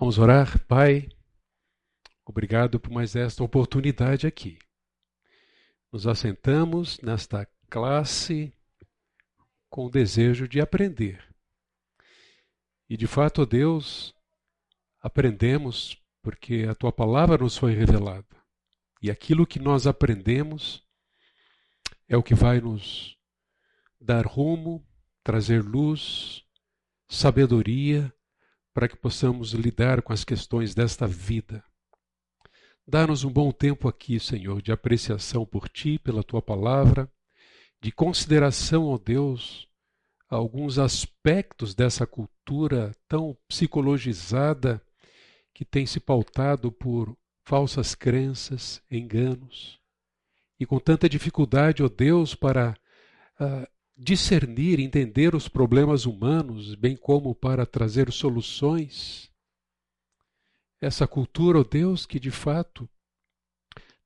Vamos orar, Pai. Obrigado por mais esta oportunidade aqui. Nos assentamos nesta classe com o desejo de aprender. E de fato, Deus, aprendemos porque a tua palavra nos foi revelada. E aquilo que nós aprendemos é o que vai nos dar rumo, trazer luz, sabedoria para que possamos lidar com as questões desta vida. Dá-nos um bom tempo aqui, Senhor, de apreciação por Ti, pela Tua palavra, de consideração, ó Deus, a alguns aspectos dessa cultura tão psicologizada que tem se pautado por falsas crenças, enganos, e com tanta dificuldade, ó Deus, para uh, discernir, entender os problemas humanos, bem como para trazer soluções. Essa cultura, ó oh Deus, que de fato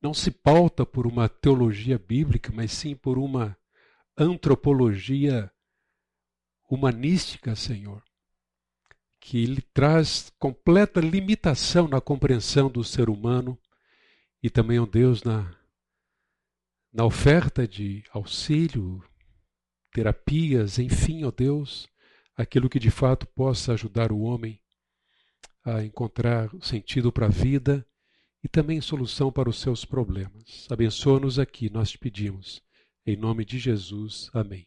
não se pauta por uma teologia bíblica, mas sim por uma antropologia humanística, Senhor, que lhe traz completa limitação na compreensão do ser humano e também, ó oh Deus, na, na oferta de auxílio, terapias, enfim, ó Deus, aquilo que de fato possa ajudar o homem a encontrar sentido para a vida e também solução para os seus problemas. Abençoa-nos aqui, nós te pedimos. Em nome de Jesus. Amém.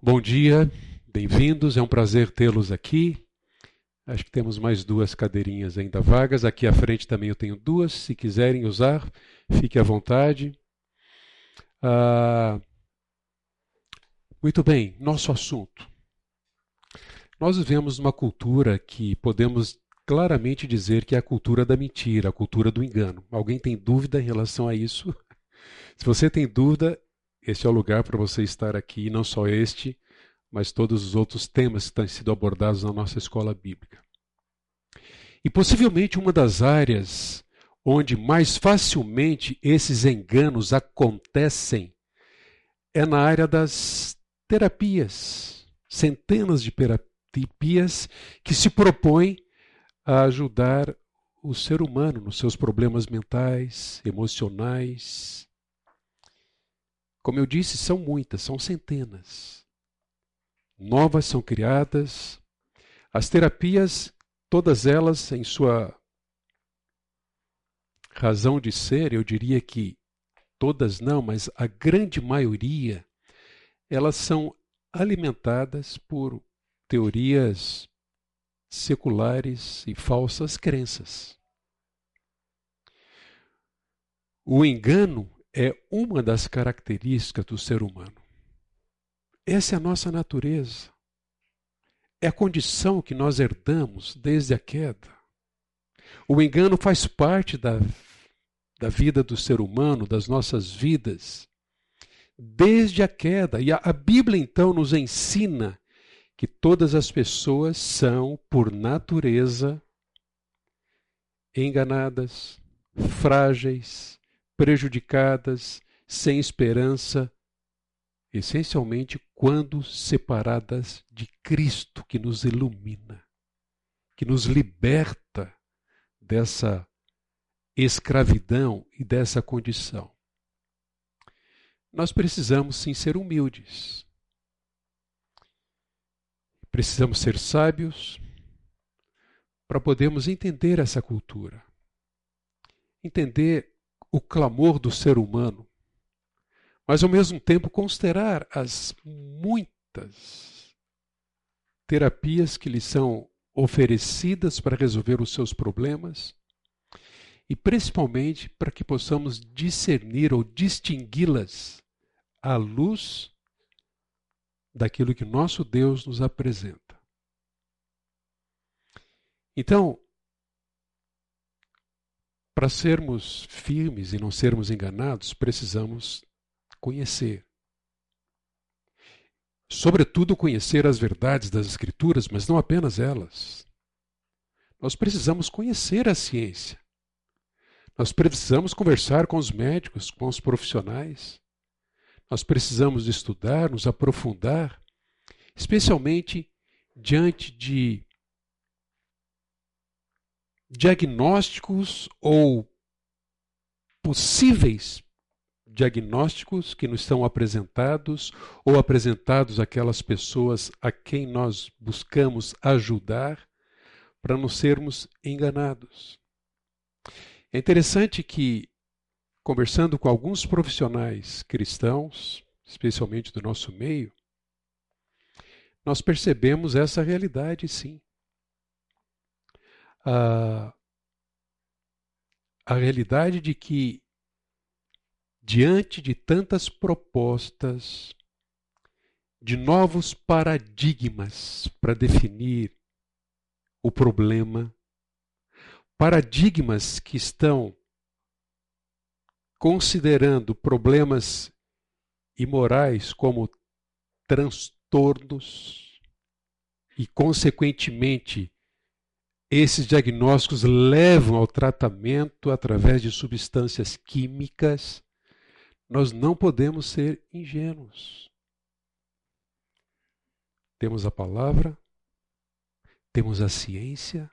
Bom dia, bem-vindos, é um prazer tê-los aqui. Acho que temos mais duas cadeirinhas ainda vagas. Aqui à frente também eu tenho duas. Se quiserem usar, fique à vontade. Ah, muito bem, nosso assunto. Nós vivemos uma cultura que podemos claramente dizer que é a cultura da mentira, a cultura do engano. Alguém tem dúvida em relação a isso? Se você tem dúvida, este é o lugar para você estar aqui, não só este, mas todos os outros temas que têm sido abordados na nossa escola bíblica. E possivelmente uma das áreas onde mais facilmente esses enganos acontecem é na área das terapias, centenas de terapias que se propõem a ajudar o ser humano nos seus problemas mentais, emocionais. Como eu disse, são muitas, são centenas. Novas são criadas. As terapias, todas elas, em sua razão de ser, eu diria que todas não, mas a grande maioria, elas são alimentadas por teorias seculares e falsas crenças. O engano é uma das características do ser humano. Essa é a nossa natureza. É a condição que nós herdamos desde a queda. O engano faz parte da, da vida do ser humano, das nossas vidas desde a queda. E a, a Bíblia então nos ensina que todas as pessoas são, por natureza, enganadas, frágeis, prejudicadas, sem esperança, essencialmente quando separadas de Cristo que nos ilumina, que nos liberta dessa escravidão e dessa condição nós precisamos sim ser humildes. Precisamos ser sábios para podermos entender essa cultura. Entender o clamor do ser humano, mas ao mesmo tempo considerar as muitas terapias que lhe são oferecidas para resolver os seus problemas e principalmente para que possamos discernir ou distingui-las à luz daquilo que nosso Deus nos apresenta. Então, para sermos firmes e não sermos enganados, precisamos conhecer. Sobretudo, conhecer as verdades das Escrituras, mas não apenas elas. Nós precisamos conhecer a ciência. Nós precisamos conversar com os médicos, com os profissionais. Nós precisamos estudar, nos aprofundar, especialmente diante de diagnósticos ou possíveis diagnósticos que nos são apresentados ou apresentados àquelas pessoas a quem nós buscamos ajudar para não sermos enganados. É interessante que, conversando com alguns profissionais cristãos, especialmente do nosso meio, nós percebemos essa realidade, sim. A, a realidade de que, diante de tantas propostas, de novos paradigmas para definir o problema, paradigmas que estão considerando problemas imorais como transtornos e, consequentemente, esses diagnósticos levam ao tratamento através de substâncias químicas. Nós não podemos ser ingênuos. Temos a palavra, temos a ciência.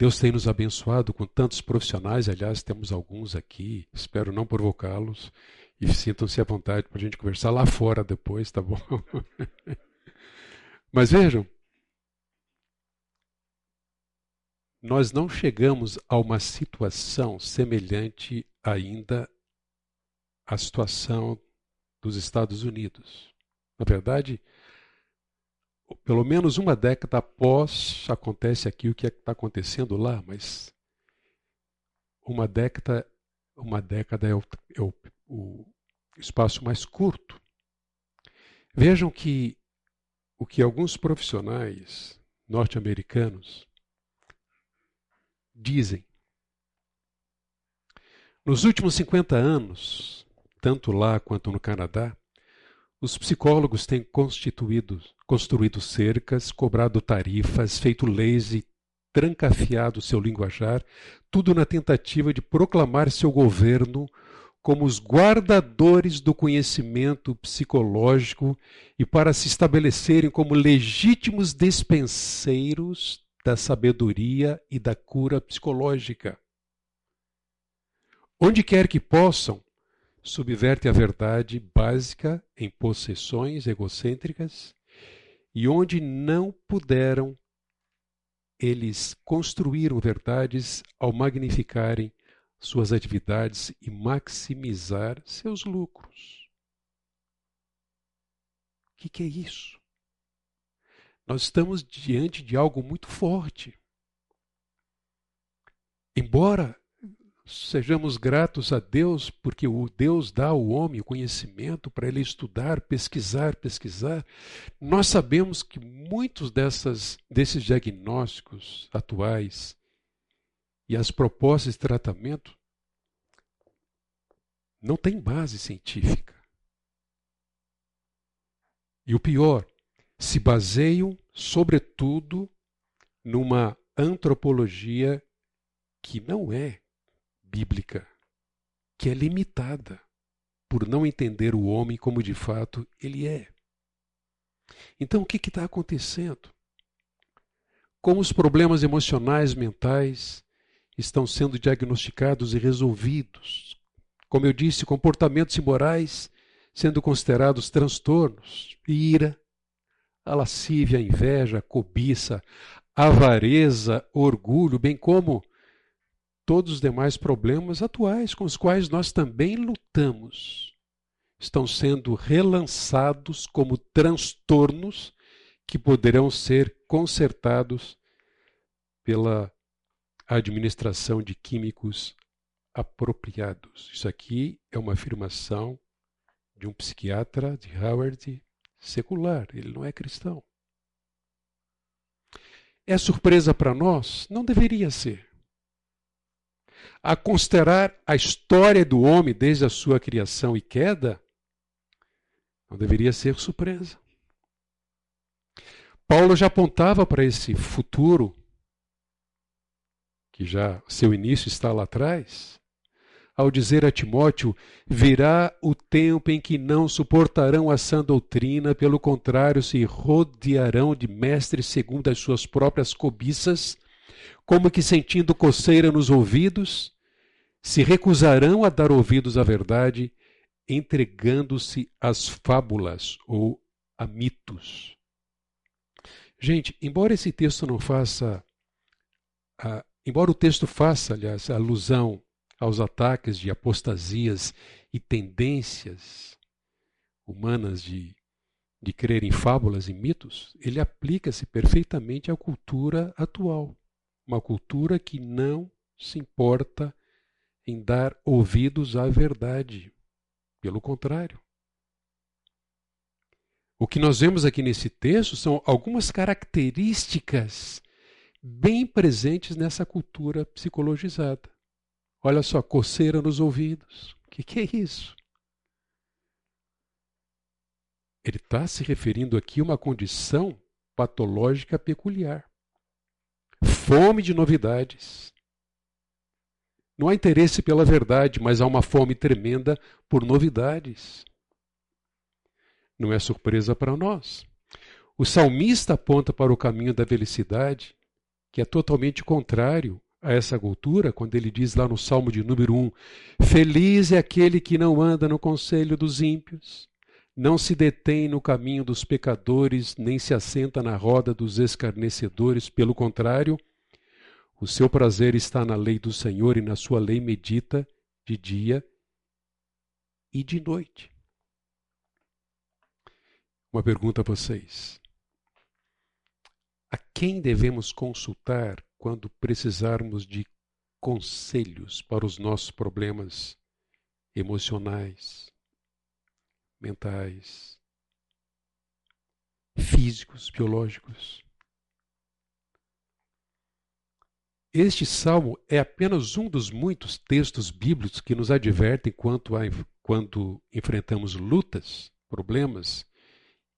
Deus tem nos abençoado com tantos profissionais, aliás, temos alguns aqui, espero não provocá-los e sintam-se à vontade para a gente conversar lá fora depois, tá bom? Mas vejam, nós não chegamos a uma situação semelhante ainda à situação dos Estados Unidos. Na verdade, pelo menos uma década após acontece aqui o que é está acontecendo lá, mas uma década, uma década é o, é o, o espaço mais curto. Vejam que o que alguns profissionais norte-americanos dizem. Nos últimos 50 anos, tanto lá quanto no Canadá, os psicólogos têm constituído, construído cercas, cobrado tarifas, feito leis e trancafiado seu linguajar, tudo na tentativa de proclamar seu governo como os guardadores do conhecimento psicológico e para se estabelecerem como legítimos despenseiros da sabedoria e da cura psicológica. Onde quer que possam, subverte a verdade básica em possessões egocêntricas, e onde não puderam, eles construíram verdades ao magnificarem suas atividades e maximizar seus lucros. O que, que é isso? Nós estamos diante de algo muito forte. Embora sejamos gratos a Deus, porque o Deus dá ao homem o conhecimento para ele estudar, pesquisar, pesquisar, nós sabemos que muitos dessas, desses diagnósticos atuais e as propostas de tratamento não têm base científica. E o pior, se baseiam, sobretudo, numa antropologia que não é bíblica, que é limitada por não entender o homem como de fato ele é. Então, o que está acontecendo? Como os problemas emocionais, mentais, estão sendo diagnosticados e resolvidos. Como eu disse, comportamentos imorais sendo considerados transtornos, ira, a lascívia, a inveja, a cobiça, a avareza, orgulho, bem como todos os demais problemas atuais com os quais nós também lutamos, estão sendo relançados como transtornos que poderão ser consertados pela administração de químicos apropriados. Isso aqui é uma afirmação de um psiquiatra de Howard secular, ele não é cristão. É surpresa para nós? Não deveria ser. A considerar a história do homem desde a sua criação e queda, não deveria ser surpresa. Paulo já apontava para esse futuro que já seu início está lá atrás, ao dizer a Timóteo: virá o tempo em que não suportarão a sã doutrina, pelo contrário, se rodearão de mestres segundo as suas próprias cobiças, como que sentindo coceira nos ouvidos, se recusarão a dar ouvidos à verdade, entregando-se às fábulas ou a mitos. Gente, embora esse texto não faça, a, embora o texto faça, aliás, alusão aos ataques de apostasias e tendências humanas de, de crer em fábulas e mitos, ele aplica-se perfeitamente à cultura atual. Uma cultura que não se importa em dar ouvidos à verdade. Pelo contrário. O que nós vemos aqui nesse texto são algumas características bem presentes nessa cultura psicologizada. Olha só, coceira nos ouvidos. O que, que é isso? Ele está se referindo aqui a uma condição patológica peculiar. Fome de novidades. Não há interesse pela verdade, mas há uma fome tremenda por novidades. Não é surpresa para nós. O salmista aponta para o caminho da felicidade, que é totalmente contrário a essa cultura, quando ele diz lá no Salmo de número 1: Feliz é aquele que não anda no conselho dos ímpios, não se detém no caminho dos pecadores, nem se assenta na roda dos escarnecedores, pelo contrário, o seu prazer está na lei do Senhor e na sua lei medita de dia e de noite. Uma pergunta a vocês. A quem devemos consultar quando precisarmos de conselhos para os nossos problemas emocionais, mentais, físicos, biológicos? Este salmo é apenas um dos muitos textos bíblicos que nos advertem quanto a, quando enfrentamos lutas, problemas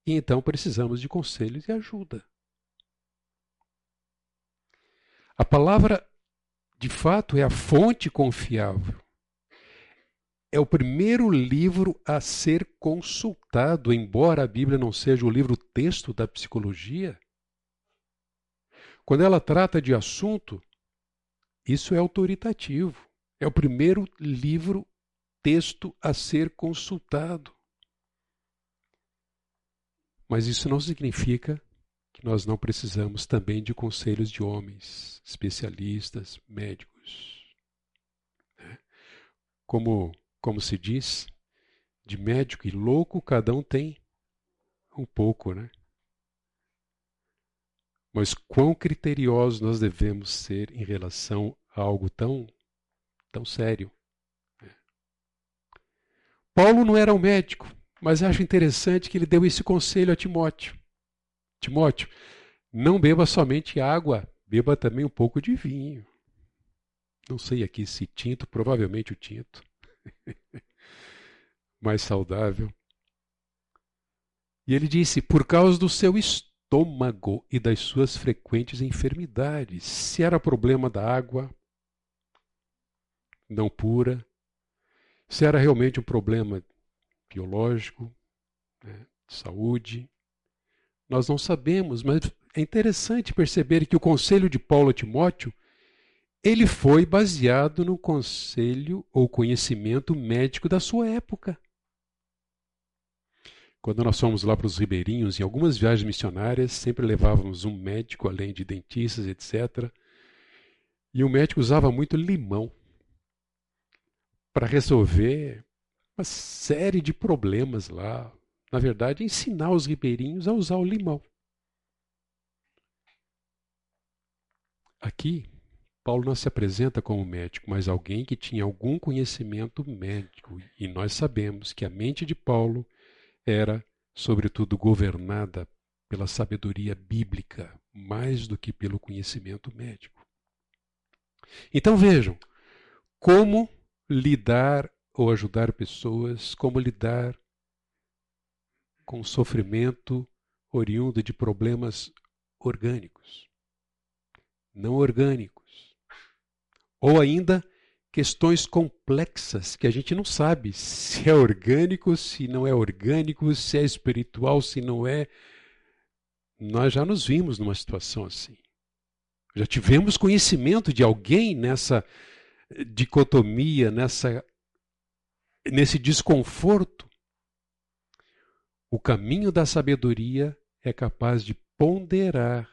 e então precisamos de conselhos e ajuda. A palavra, de fato, é a fonte confiável. É o primeiro livro a ser consultado, embora a Bíblia não seja o livro texto da psicologia. Quando ela trata de assunto, isso é autoritativo. É o primeiro livro texto a ser consultado. Mas isso não significa que nós não precisamos também de conselhos de homens, especialistas, médicos. Né? Como, como se diz, de médico e louco cada um tem um pouco, né? Mas quão criteriosos nós devemos ser em relação a algo tão, tão sério. Né? Paulo não era um médico, mas acho interessante que ele deu esse conselho a Timóteo. Timóteo, não beba somente água, beba também um pouco de vinho. Não sei aqui se tinto, provavelmente o tinto. Mais saudável. E ele disse: por causa do seu estômago e das suas frequentes enfermidades. Se era problema da água não pura, se era realmente um problema biológico, né, de saúde. Nós não sabemos, mas é interessante perceber que o conselho de Paulo a Timóteo ele foi baseado no conselho ou conhecimento médico da sua época. Quando nós fomos lá para os ribeirinhos, em algumas viagens missionárias, sempre levávamos um médico, além de dentistas, etc. E o médico usava muito limão para resolver uma série de problemas lá. Na verdade, ensinar os ribeirinhos a usar o limão. Aqui, Paulo não se apresenta como médico, mas alguém que tinha algum conhecimento médico. E nós sabemos que a mente de Paulo era, sobretudo, governada pela sabedoria bíblica, mais do que pelo conhecimento médico. Então vejam como lidar ou ajudar pessoas, como lidar com sofrimento oriundo de problemas orgânicos, não orgânicos, ou ainda questões complexas que a gente não sabe se é orgânico, se não é orgânico, se é espiritual, se não é. Nós já nos vimos numa situação assim. Já tivemos conhecimento de alguém nessa dicotomia, nessa nesse desconforto. O caminho da sabedoria é capaz de ponderar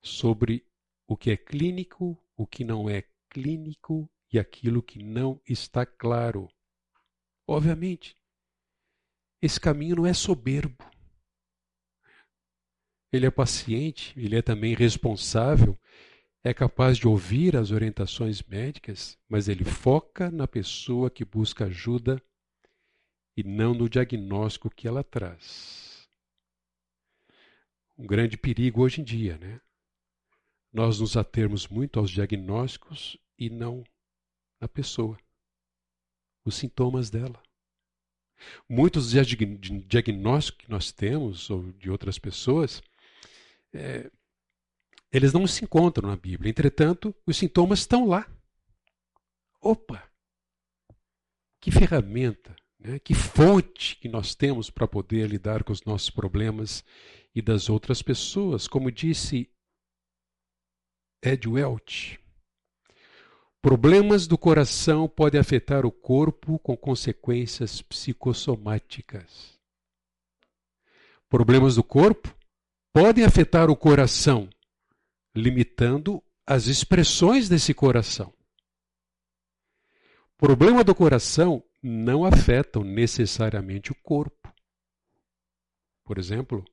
sobre o que é clínico, o que não é clínico e aquilo que não está claro. Obviamente, esse caminho não é soberbo. Ele é paciente, ele é também responsável, é capaz de ouvir as orientações médicas, mas ele foca na pessoa que busca ajuda e não no diagnóstico que ela traz. Um grande perigo hoje em dia, né? Nós nos atermos muito aos diagnósticos e não na pessoa, os sintomas dela. Muitos diagnósticos que nós temos, ou de outras pessoas, é, eles não se encontram na Bíblia. Entretanto, os sintomas estão lá. Opa! Que ferramenta, né? que fonte que nós temos para poder lidar com os nossos problemas e das outras pessoas. Como disse Ed Welch, Problemas do coração podem afetar o corpo com consequências psicossomáticas. Problemas do corpo podem afetar o coração, limitando as expressões desse coração. Problema do coração não afetam necessariamente o corpo. Por exemplo,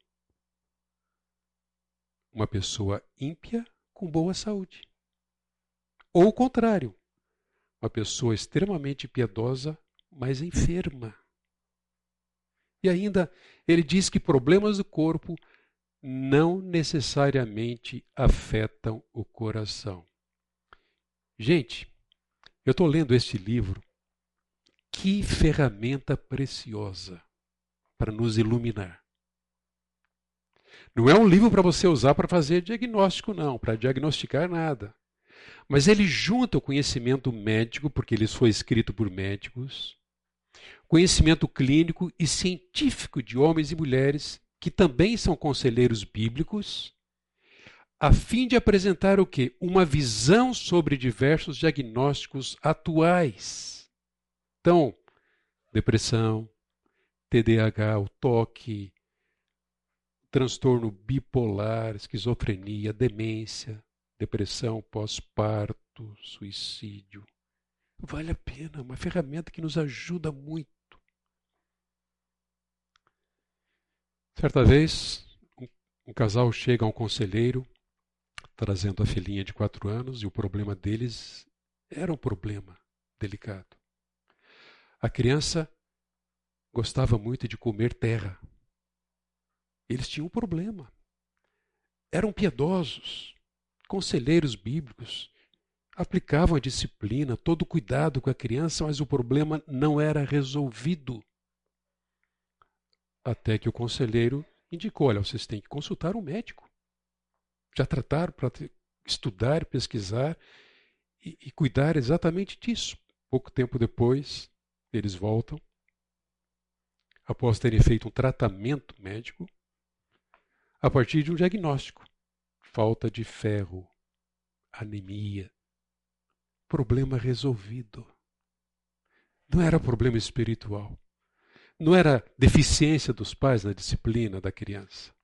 uma pessoa ímpia com boa saúde. Ou o contrário, uma pessoa extremamente piedosa, mas enferma. E ainda, ele diz que problemas do corpo não necessariamente afetam o coração. Gente, eu estou lendo este livro. Que ferramenta preciosa para nos iluminar. Não é um livro para você usar para fazer diagnóstico, não, para diagnosticar nada. Mas ele junta o conhecimento médico, porque ele foi escrito por médicos, conhecimento clínico e científico de homens e mulheres que também são conselheiros bíblicos, a fim de apresentar o que? Uma visão sobre diversos diagnósticos atuais. Então, depressão, TDAH, o toque, transtorno bipolar, esquizofrenia, demência, depressão pós-parto, suicídio. Vale a pena, uma ferramenta que nos ajuda muito. Certa vez, um, um casal chega a um conselheiro trazendo a filhinha de quatro anos e o problema deles era um problema delicado. A criança gostava muito de comer terra. Eles tinham um problema. Eram piedosos, conselheiros bíblicos aplicavam a disciplina, todo o cuidado com a criança, mas o problema não era resolvido. Até que o conselheiro indicou: olha, vocês têm que consultar um médico. Já trataram para estudar, pesquisar e, e cuidar exatamente disso. Pouco tempo depois, eles voltam, após terem feito um tratamento médico, a partir de um diagnóstico falta de ferro, anemia. Problema resolvido. Não era problema espiritual. Não era deficiência dos pais na disciplina da criança.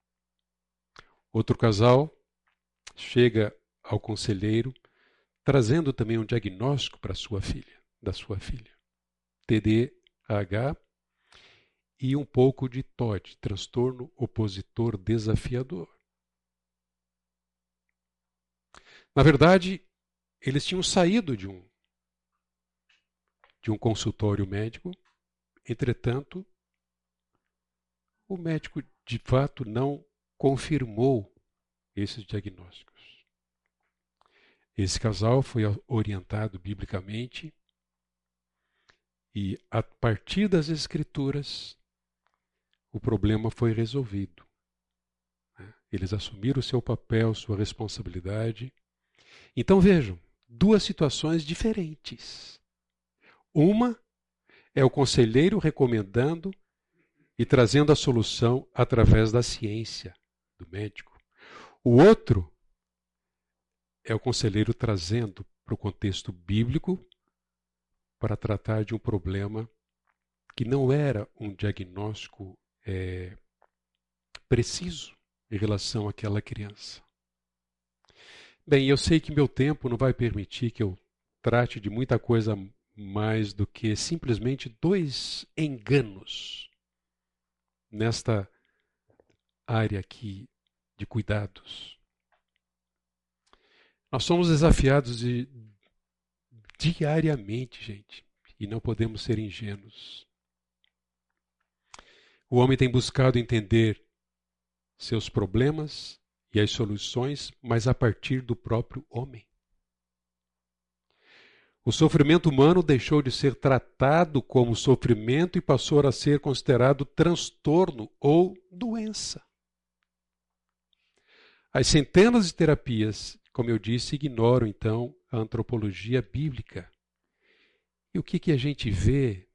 Outro casal chega ao conselheiro trazendo também um diagnóstico para sua filha, da sua filha. TDAH e um pouco de TOD, transtorno opositor desafiador. Na verdade, eles tinham saído de um de um consultório médico, entretanto, o médico de fato não confirmou esses diagnósticos. Esse casal foi orientado biblicamente e, a partir das Escrituras, o problema foi resolvido. Né? Eles assumiram o seu papel, sua responsabilidade então vejam, duas situações diferentes. Uma é o conselheiro recomendando e trazendo a solução através da ciência do médico. O outro é o conselheiro trazendo para o contexto bíblico para tratar de um problema que não era um diagnóstico é, preciso em relação àquela criança. Bem, eu sei que meu tempo não vai permitir que eu trate de muita coisa mais do que simplesmente dois enganos nesta área aqui de cuidados. Nós somos desafiados de, diariamente, gente, e não podemos ser ingênuos. O homem tem buscado entender seus problemas e as soluções, mas a partir do próprio homem. O sofrimento humano deixou de ser tratado como sofrimento e passou a ser considerado transtorno ou doença. As centenas de terapias, como eu disse, ignoram então a antropologia bíblica. E o que, que a gente vê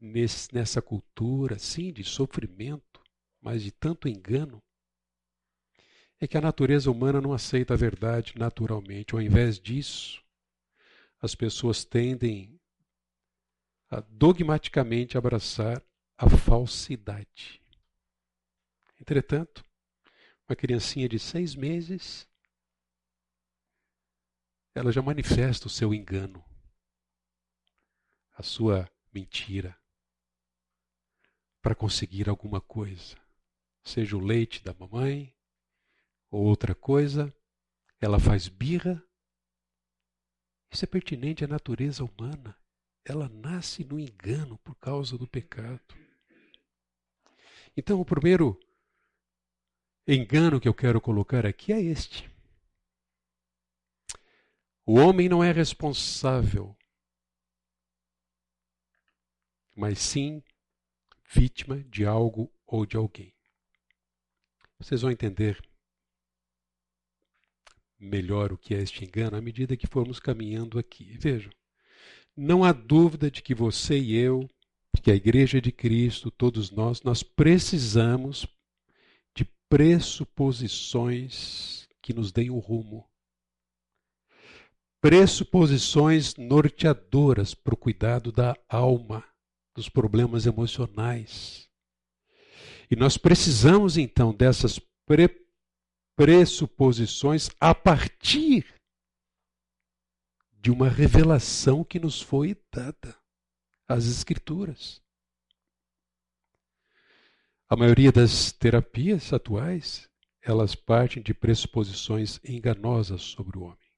nesse, nessa cultura, sim, de sofrimento, mas de tanto engano? é que a natureza humana não aceita a verdade naturalmente. Ao invés disso, as pessoas tendem a dogmaticamente abraçar a falsidade. Entretanto, uma criancinha de seis meses, ela já manifesta o seu engano, a sua mentira, para conseguir alguma coisa. Seja o leite da mamãe, ou outra coisa, ela faz birra. Isso é pertinente à natureza humana. Ela nasce no engano por causa do pecado. Então, o primeiro engano que eu quero colocar aqui é este. O homem não é responsável, mas sim vítima de algo ou de alguém. Vocês vão entender melhor o que é este engano à medida que formos caminhando aqui. Vejam, não há dúvida de que você e eu, que a Igreja de Cristo, todos nós, nós precisamos de pressuposições que nos deem o um rumo. Pressuposições norteadoras para o cuidado da alma, dos problemas emocionais. E nós precisamos então dessas pre pressuposições a partir de uma revelação que nos foi dada, as Escrituras. A maioria das terapias atuais, elas partem de pressuposições enganosas sobre o homem.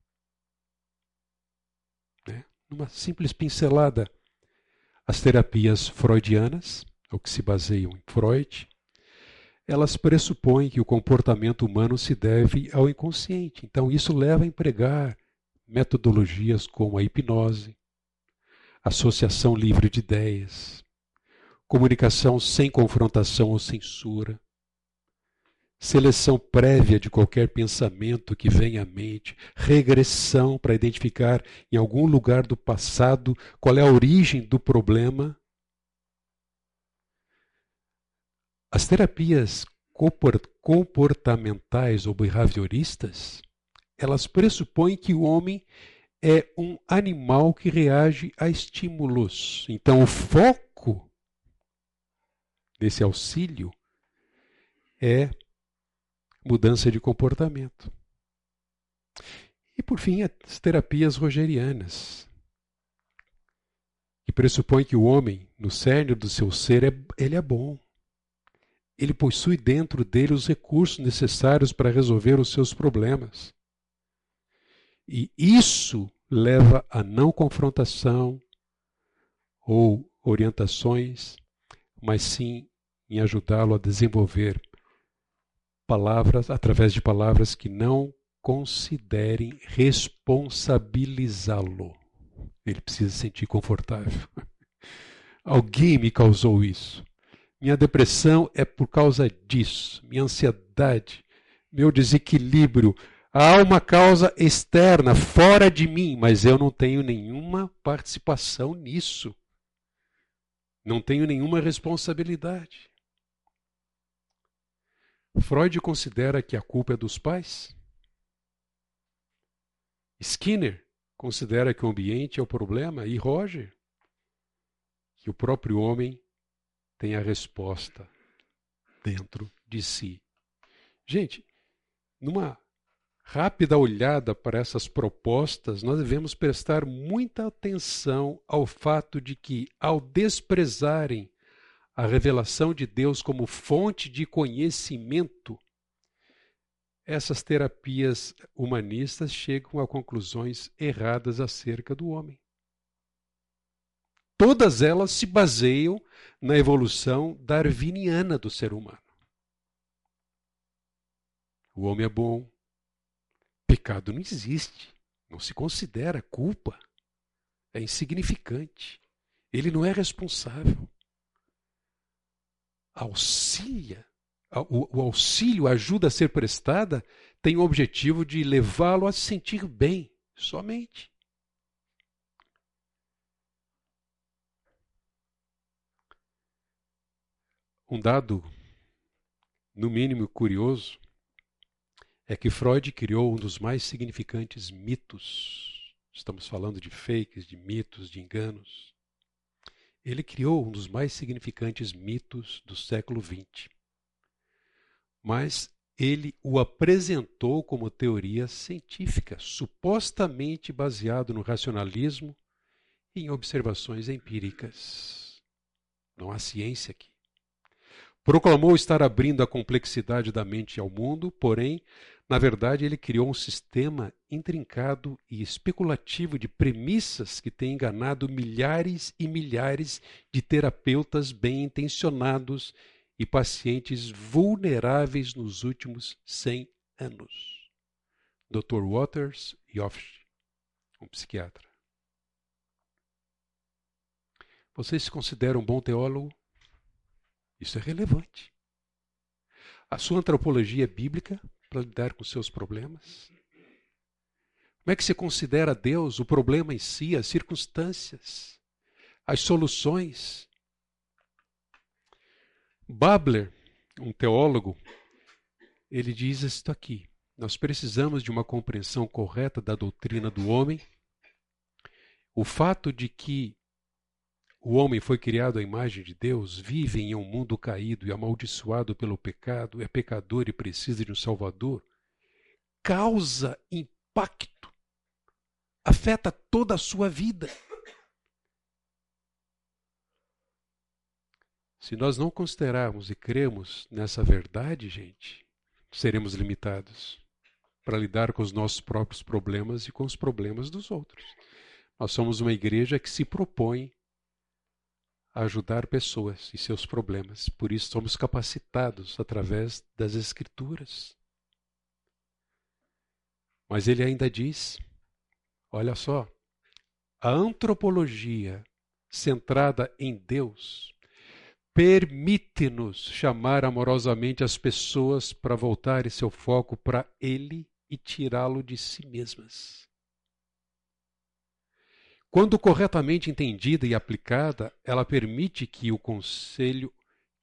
Né? Numa simples pincelada, as terapias freudianas, ou que se baseiam em Freud, elas pressupõem que o comportamento humano se deve ao inconsciente. Então, isso leva a empregar metodologias como a hipnose, associação livre de ideias, comunicação sem confrontação ou censura, seleção prévia de qualquer pensamento que venha à mente, regressão para identificar em algum lugar do passado qual é a origem do problema As terapias comportamentais ou behavioristas, elas pressupõem que o homem é um animal que reage a estímulos. Então, o foco desse auxílio é mudança de comportamento. E, por fim, as terapias rogerianas, que pressupõem que o homem, no cerne do seu ser, é, ele é bom ele possui dentro dele os recursos necessários para resolver os seus problemas. E isso leva a não confrontação ou orientações, mas sim em ajudá-lo a desenvolver palavras, através de palavras que não considerem responsabilizá-lo. Ele precisa se sentir confortável. Alguém me causou isso. Minha depressão é por causa disso, minha ansiedade, meu desequilíbrio. Há uma causa externa, fora de mim, mas eu não tenho nenhuma participação nisso. Não tenho nenhuma responsabilidade. Freud considera que a culpa é dos pais? Skinner considera que o ambiente é o problema e Roger que o próprio homem tem a resposta dentro de si. Gente, numa rápida olhada para essas propostas, nós devemos prestar muita atenção ao fato de que, ao desprezarem a revelação de Deus como fonte de conhecimento, essas terapias humanistas chegam a conclusões erradas acerca do homem. Todas elas se baseiam na evolução darwiniana do ser humano. O homem é bom, Pecado não existe, não se considera culpa, é insignificante. Ele não é responsável. Auxilia, o, o auxílio, a ajuda a ser prestada, tem o objetivo de levá-lo a se sentir bem, somente. Um dado, no mínimo curioso, é que Freud criou um dos mais significantes mitos. Estamos falando de fakes, de mitos, de enganos. Ele criou um dos mais significantes mitos do século XX. Mas ele o apresentou como teoria científica, supostamente baseado no racionalismo e em observações empíricas. Não há ciência aqui. Proclamou estar abrindo a complexidade da mente ao mundo, porém na verdade, ele criou um sistema intrincado e especulativo de premissas que tem enganado milhares e milhares de terapeutas bem intencionados e pacientes vulneráveis nos últimos 100 anos. Dr. Waters Yoft, um psiquiatra. Você se considera um bom teólogo? Isso é relevante. A sua antropologia bíblica para lidar com seus problemas? Como é que você considera Deus, o problema em si, as circunstâncias, as soluções? Babler, um teólogo, ele diz isto aqui: nós precisamos de uma compreensão correta da doutrina do homem. O fato de que o homem foi criado à imagem de Deus, vive em um mundo caído e amaldiçoado pelo pecado, é pecador e precisa de um Salvador, causa impacto, afeta toda a sua vida. Se nós não considerarmos e cremos nessa verdade, gente, seremos limitados para lidar com os nossos próprios problemas e com os problemas dos outros. Nós somos uma igreja que se propõe a ajudar pessoas e seus problemas. Por isso somos capacitados através das Escrituras. Mas ele ainda diz: olha só, a antropologia centrada em Deus permite-nos chamar amorosamente as pessoas para voltarem seu foco para Ele e tirá-lo de si mesmas. Quando corretamente entendida e aplicada, ela permite que o conselho,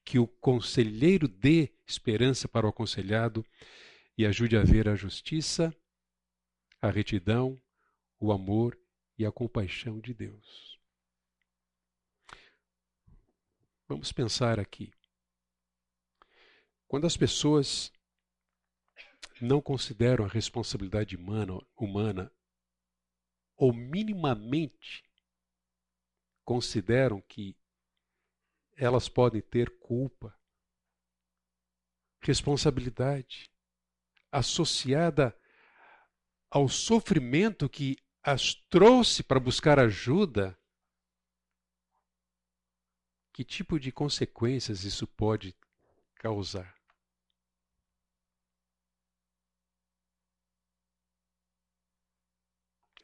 que o conselheiro dê esperança para o aconselhado e ajude a ver a justiça, a retidão, o amor e a compaixão de Deus. Vamos pensar aqui. Quando as pessoas não consideram a responsabilidade humana, humana ou minimamente consideram que elas podem ter culpa, responsabilidade associada ao sofrimento que as trouxe para buscar ajuda, que tipo de consequências isso pode causar?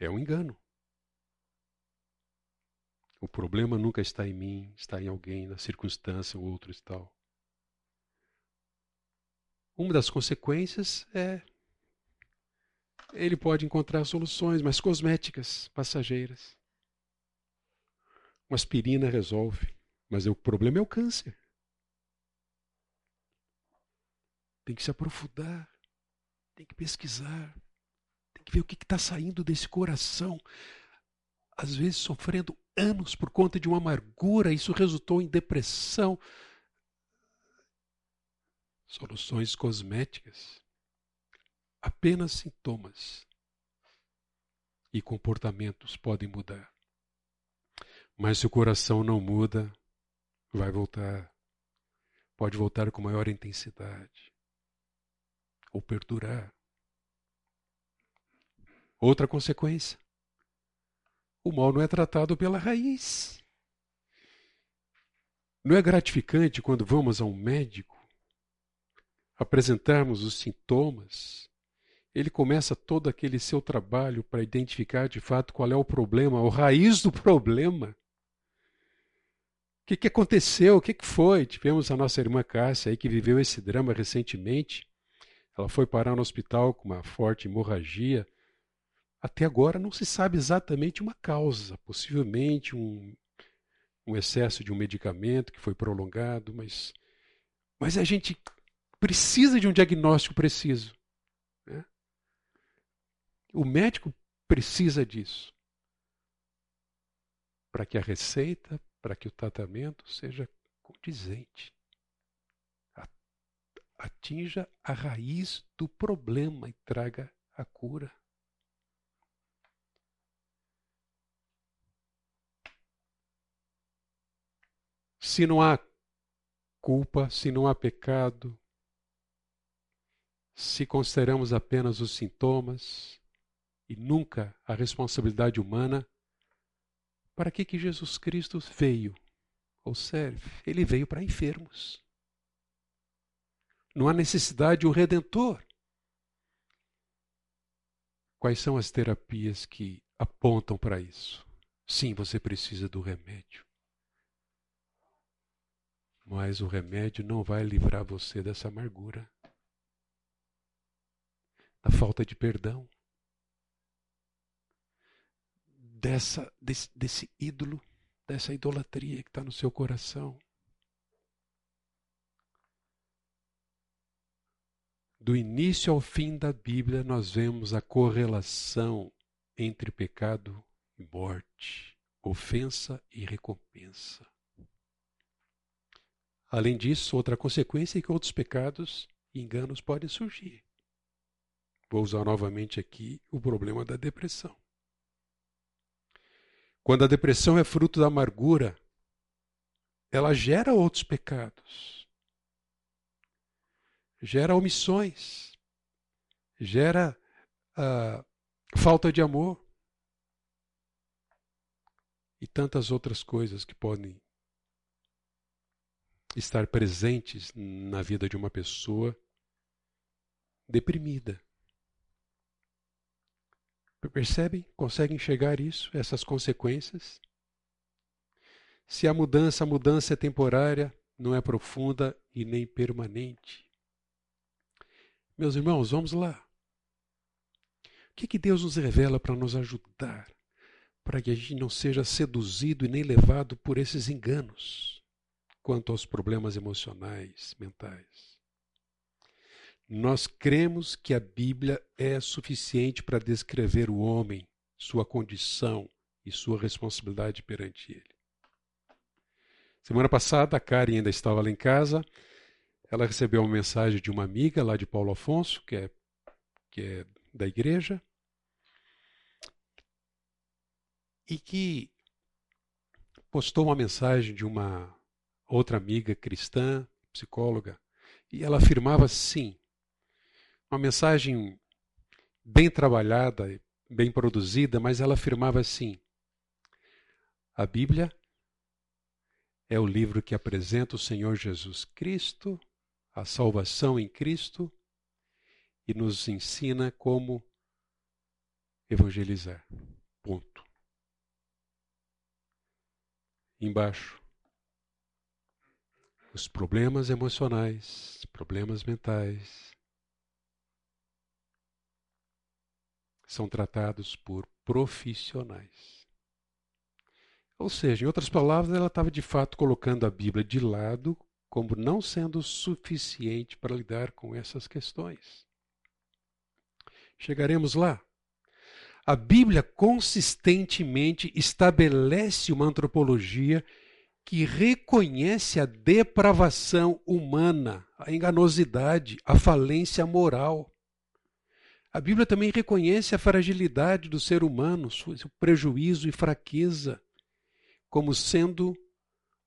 É um engano. O problema nunca está em mim, está em alguém, na circunstância ou outro e tal. Uma das consequências é ele pode encontrar soluções, mas cosméticas, passageiras. Uma aspirina resolve, mas o problema é o câncer. Tem que se aprofundar, tem que pesquisar, ver o que está saindo desse coração. Às vezes sofrendo anos por conta de uma amargura, isso resultou em depressão. Soluções cosméticas. Apenas sintomas. E comportamentos podem mudar. Mas se o coração não muda, vai voltar. Pode voltar com maior intensidade. Ou perdurar. Outra consequência: o mal não é tratado pela raiz. Não é gratificante quando vamos a um médico, apresentarmos os sintomas, ele começa todo aquele seu trabalho para identificar de fato qual é o problema, a raiz do problema. O que, que aconteceu? O que, que foi? Tivemos a nossa irmã Cássia aí que viveu esse drama recentemente. Ela foi parar no hospital com uma forte hemorragia. Até agora não se sabe exatamente uma causa, possivelmente um, um excesso de um medicamento que foi prolongado, mas, mas a gente precisa de um diagnóstico preciso. Né? O médico precisa disso para que a receita, para que o tratamento seja condizente. Atinja a raiz do problema e traga a cura. Se não há culpa, se não há pecado, se consideramos apenas os sintomas e nunca a responsabilidade humana, para que que Jesus Cristo veio ou serve? Ele veio para enfermos. Não há necessidade de um redentor. Quais são as terapias que apontam para isso? Sim, você precisa do remédio. Mas o remédio não vai livrar você dessa amargura, da falta de perdão, dessa, desse, desse ídolo, dessa idolatria que está no seu coração. Do início ao fim da Bíblia, nós vemos a correlação entre pecado e morte, ofensa e recompensa. Além disso, outra consequência é que outros pecados e enganos podem surgir. Vou usar novamente aqui o problema da depressão. Quando a depressão é fruto da amargura, ela gera outros pecados, gera omissões, gera uh, falta de amor e tantas outras coisas que podem estar presentes na vida de uma pessoa deprimida. Percebem? Conseguem enxergar isso, essas consequências? Se a mudança, a mudança é temporária, não é profunda e nem permanente. Meus irmãos, vamos lá. O que, que Deus nos revela para nos ajudar, para que a gente não seja seduzido e nem levado por esses enganos? Quanto aos problemas emocionais, mentais. Nós cremos que a Bíblia é suficiente para descrever o homem, sua condição e sua responsabilidade perante ele. Semana passada, a Karen ainda estava lá em casa. Ela recebeu uma mensagem de uma amiga lá de Paulo Afonso, que é, que é da igreja, e que postou uma mensagem de uma outra amiga cristã, psicóloga, e ela afirmava sim, uma mensagem bem trabalhada, bem produzida, mas ela afirmava assim: a Bíblia é o livro que apresenta o Senhor Jesus Cristo, a salvação em Cristo, e nos ensina como evangelizar. Ponto. Embaixo, os problemas emocionais, problemas mentais, são tratados por profissionais. Ou seja, em outras palavras, ela estava de fato colocando a Bíblia de lado como não sendo suficiente para lidar com essas questões. Chegaremos lá, A Bíblia consistentemente estabelece uma antropologia que reconhece a depravação humana, a enganosidade, a falência moral. A Bíblia também reconhece a fragilidade do ser humano, seu prejuízo e fraqueza, como sendo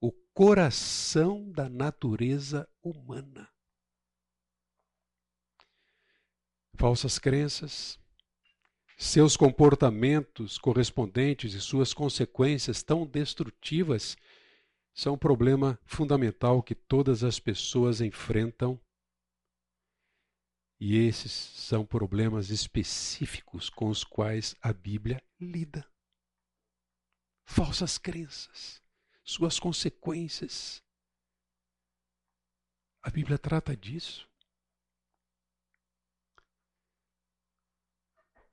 o coração da natureza humana. Falsas crenças, seus comportamentos correspondentes e suas consequências tão destrutivas são um problema fundamental que todas as pessoas enfrentam. E esses são problemas específicos com os quais a Bíblia lida. Falsas crenças, suas consequências. A Bíblia trata disso.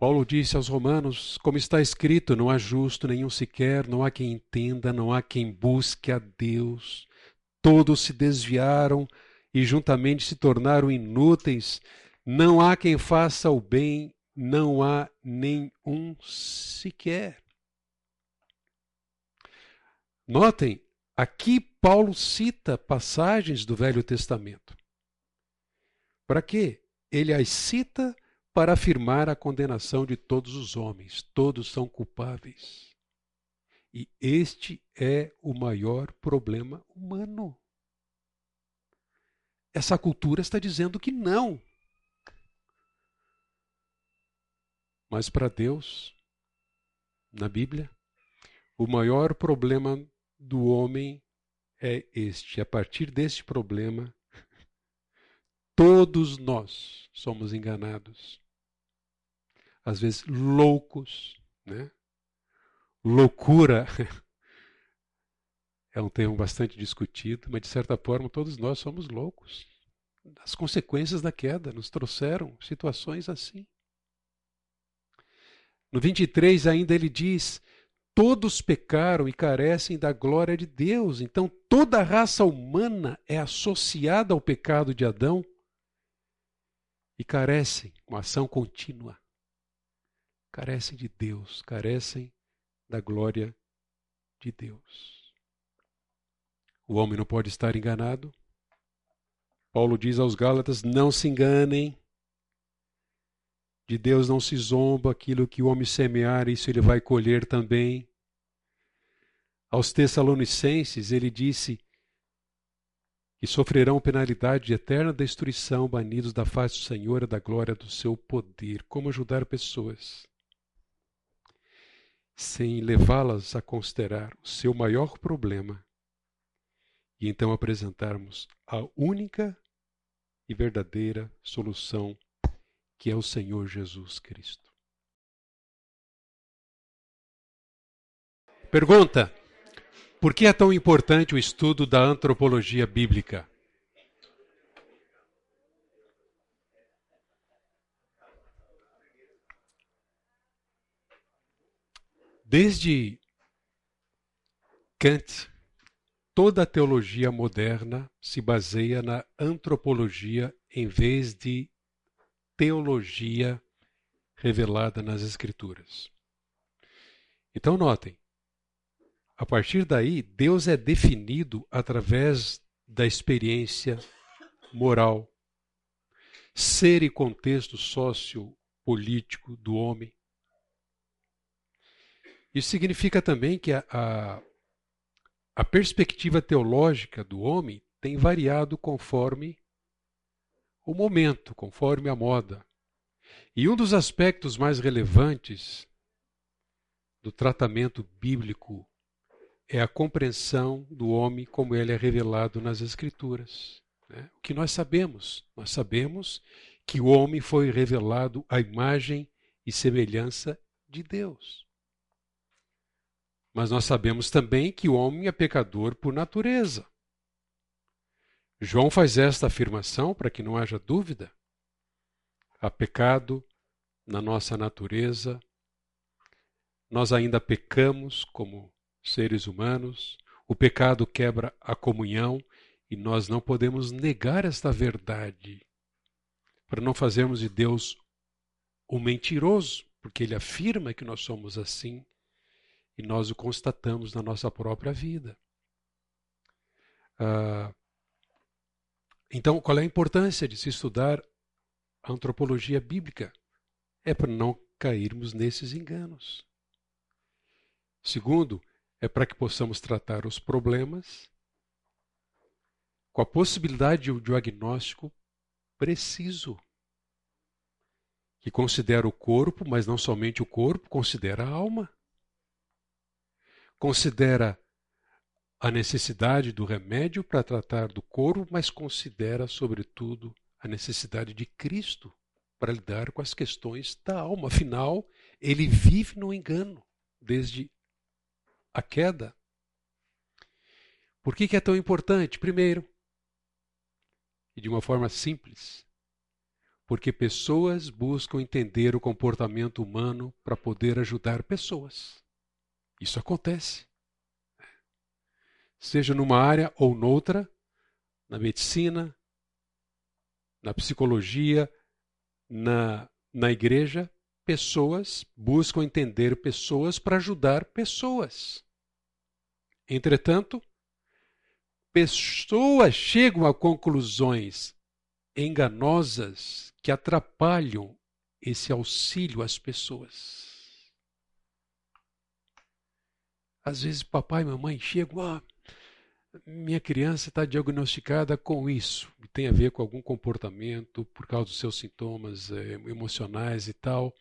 Paulo disse aos Romanos: como está escrito, não há justo nenhum sequer, não há quem entenda, não há quem busque a Deus. Todos se desviaram e juntamente se tornaram inúteis. Não há quem faça o bem, não há nenhum sequer. Notem, aqui Paulo cita passagens do Velho Testamento. Para quê? Ele as cita para afirmar a condenação de todos os homens. Todos são culpáveis. E este é o maior problema humano. Essa cultura está dizendo que não. Mas para Deus, na Bíblia, o maior problema do homem é este. A partir deste problema, todos nós somos enganados às vezes loucos, né? Loucura é um termo bastante discutido, mas de certa forma todos nós somos loucos. As consequências da queda nos trouxeram situações assim. No 23 ainda ele diz: Todos pecaram e carecem da glória de Deus. Então toda a raça humana é associada ao pecado de Adão e carecem, uma ação contínua carecem de Deus, carecem da glória de Deus. O homem não pode estar enganado. Paulo diz aos Gálatas: não se enganem. De Deus não se zomba, aquilo que o homem semear, isso ele vai colher também. Aos Tessalonicenses, ele disse que sofrerão penalidade de eterna destruição, banidos da face do Senhor e da glória do seu poder. Como ajudar pessoas? sem levá-las a considerar o seu maior problema e então apresentarmos a única e verdadeira solução que é o Senhor Jesus Cristo. Pergunta: por que é tão importante o estudo da antropologia bíblica? Desde Kant, toda a teologia moderna se baseia na antropologia em vez de teologia revelada nas Escrituras. Então, notem, a partir daí, Deus é definido através da experiência moral, ser e contexto sociopolítico do homem. Isso significa também que a, a, a perspectiva teológica do homem tem variado conforme o momento, conforme a moda. E um dos aspectos mais relevantes do tratamento bíblico é a compreensão do homem como ele é revelado nas Escrituras. Né? O que nós sabemos? Nós sabemos que o homem foi revelado à imagem e semelhança de Deus. Mas nós sabemos também que o homem é pecador por natureza. João faz esta afirmação para que não haja dúvida. Há pecado na nossa natureza, nós ainda pecamos como seres humanos, o pecado quebra a comunhão e nós não podemos negar esta verdade para não fazermos de Deus um mentiroso, porque ele afirma que nós somos assim e nós o constatamos na nossa própria vida. Ah, então, qual é a importância de se estudar a antropologia bíblica? É para não cairmos nesses enganos. Segundo, é para que possamos tratar os problemas com a possibilidade de um diagnóstico preciso, que considera o corpo, mas não somente o corpo, considera a alma. Considera a necessidade do remédio para tratar do corpo, mas considera, sobretudo, a necessidade de Cristo para lidar com as questões da alma. Afinal, ele vive no engano desde a queda. Por que, que é tão importante? Primeiro, e de uma forma simples, porque pessoas buscam entender o comportamento humano para poder ajudar pessoas. Isso acontece. Seja numa área ou noutra, na medicina, na psicologia, na, na igreja, pessoas buscam entender pessoas para ajudar pessoas. Entretanto, pessoas chegam a conclusões enganosas que atrapalham esse auxílio às pessoas. Às vezes papai e mamãe chegam, ah, minha criança está diagnosticada com isso, tem a ver com algum comportamento por causa dos seus sintomas é, emocionais e tal.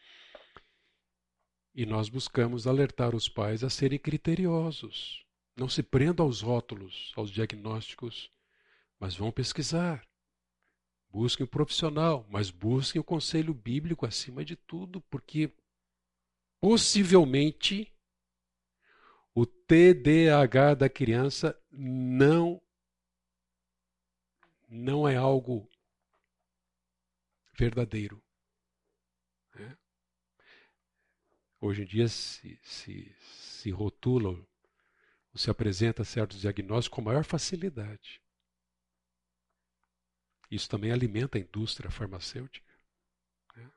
E nós buscamos alertar os pais a serem criteriosos. Não se prendam aos rótulos, aos diagnósticos, mas vão pesquisar. Busquem o profissional, mas busquem o conselho bíblico acima de tudo, porque possivelmente o TDAH da criança não não é algo verdadeiro. Né? Hoje em dia se, se, se rotula ou se apresenta certos diagnósticos com maior facilidade. Isso também alimenta a indústria farmacêutica. Né?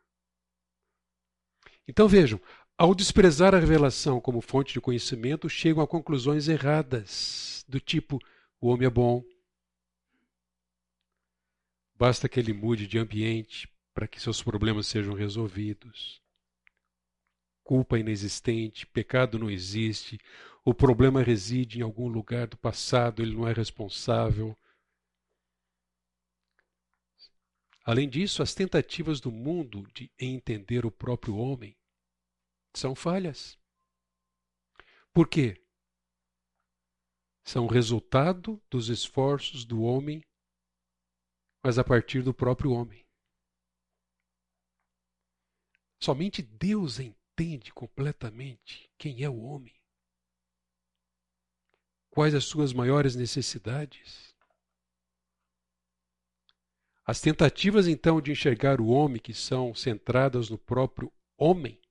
Então vejam, ao desprezar a revelação como fonte de conhecimento, chegam a conclusões erradas, do tipo: o homem é bom, basta que ele mude de ambiente para que seus problemas sejam resolvidos. Culpa inexistente, pecado não existe, o problema reside em algum lugar do passado, ele não é responsável. Além disso, as tentativas do mundo de entender o próprio homem são falhas. Por quê? São resultado dos esforços do homem, mas a partir do próprio homem. Somente Deus entende completamente quem é o homem. Quais as suas maiores necessidades? As tentativas então de enxergar o homem que são centradas no próprio homem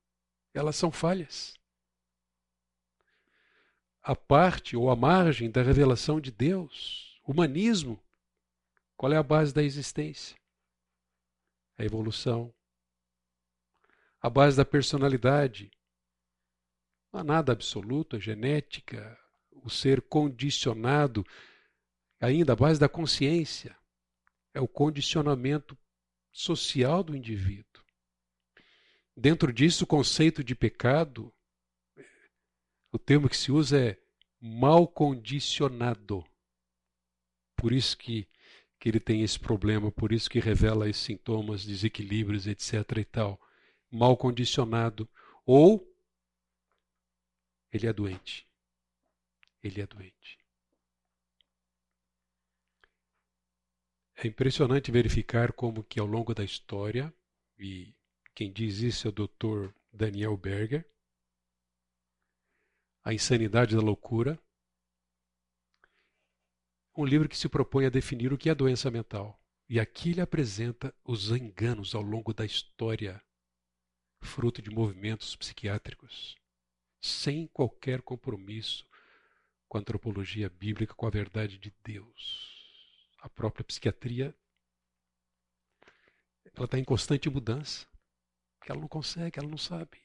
elas são falhas. A parte ou a margem da revelação de Deus, humanismo, qual é a base da existência? A evolução. A base da personalidade. Não há nada absoluto, a genética, o ser condicionado. Ainda a base da consciência é o condicionamento social do indivíduo. Dentro disso, o conceito de pecado, o termo que se usa é mal condicionado. Por isso que, que ele tem esse problema, por isso que revela esses sintomas, desequilíbrios, etc. e tal. Mal condicionado. Ou ele é doente. Ele é doente. É impressionante verificar como que ao longo da história, e quem diz isso é o Dr. Daniel Berger. A Insanidade da Loucura. Um livro que se propõe a definir o que é doença mental. E aqui ele apresenta os enganos ao longo da história, fruto de movimentos psiquiátricos, sem qualquer compromisso com a antropologia bíblica, com a verdade de Deus. A própria psiquiatria ela está em constante mudança. ela não consegue, ela não sabe.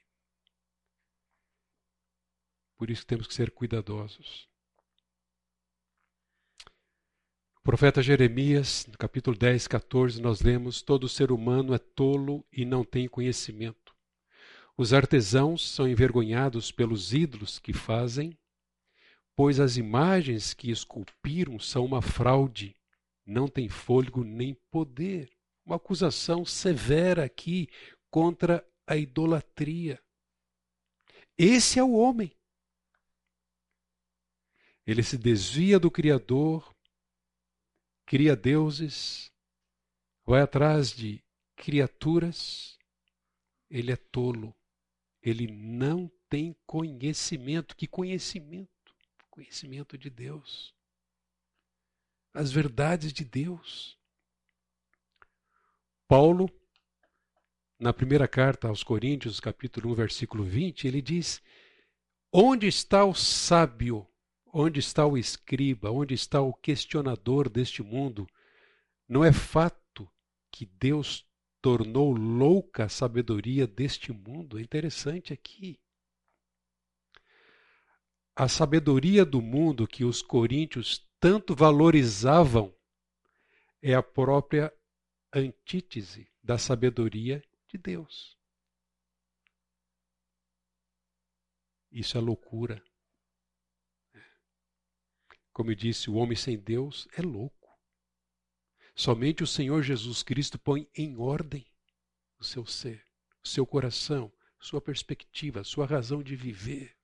Por isso temos que ser cuidadosos. O profeta Jeremias, no capítulo 10, 14, nós lemos: Todo ser humano é tolo e não tem conhecimento. Os artesãos são envergonhados pelos ídolos que fazem, pois as imagens que esculpiram são uma fraude, não têm fôlego nem poder. Uma acusação severa aqui contra a idolatria. Esse é o homem. Ele se desvia do Criador, cria deuses, vai atrás de criaturas. Ele é tolo. Ele não tem conhecimento. Que conhecimento? Conhecimento de Deus. As verdades de Deus. Paulo, na primeira carta aos Coríntios, capítulo 1, versículo 20, ele diz: Onde está o sábio? Onde está o escriba? Onde está o questionador deste mundo? Não é fato que Deus tornou louca a sabedoria deste mundo? É interessante aqui. A sabedoria do mundo que os coríntios tanto valorizavam é a própria antítese da sabedoria de Deus. Isso é loucura. Como eu disse, o homem sem Deus é louco. Somente o Senhor Jesus Cristo põe em ordem o seu ser, o seu coração, sua perspectiva, sua razão de viver.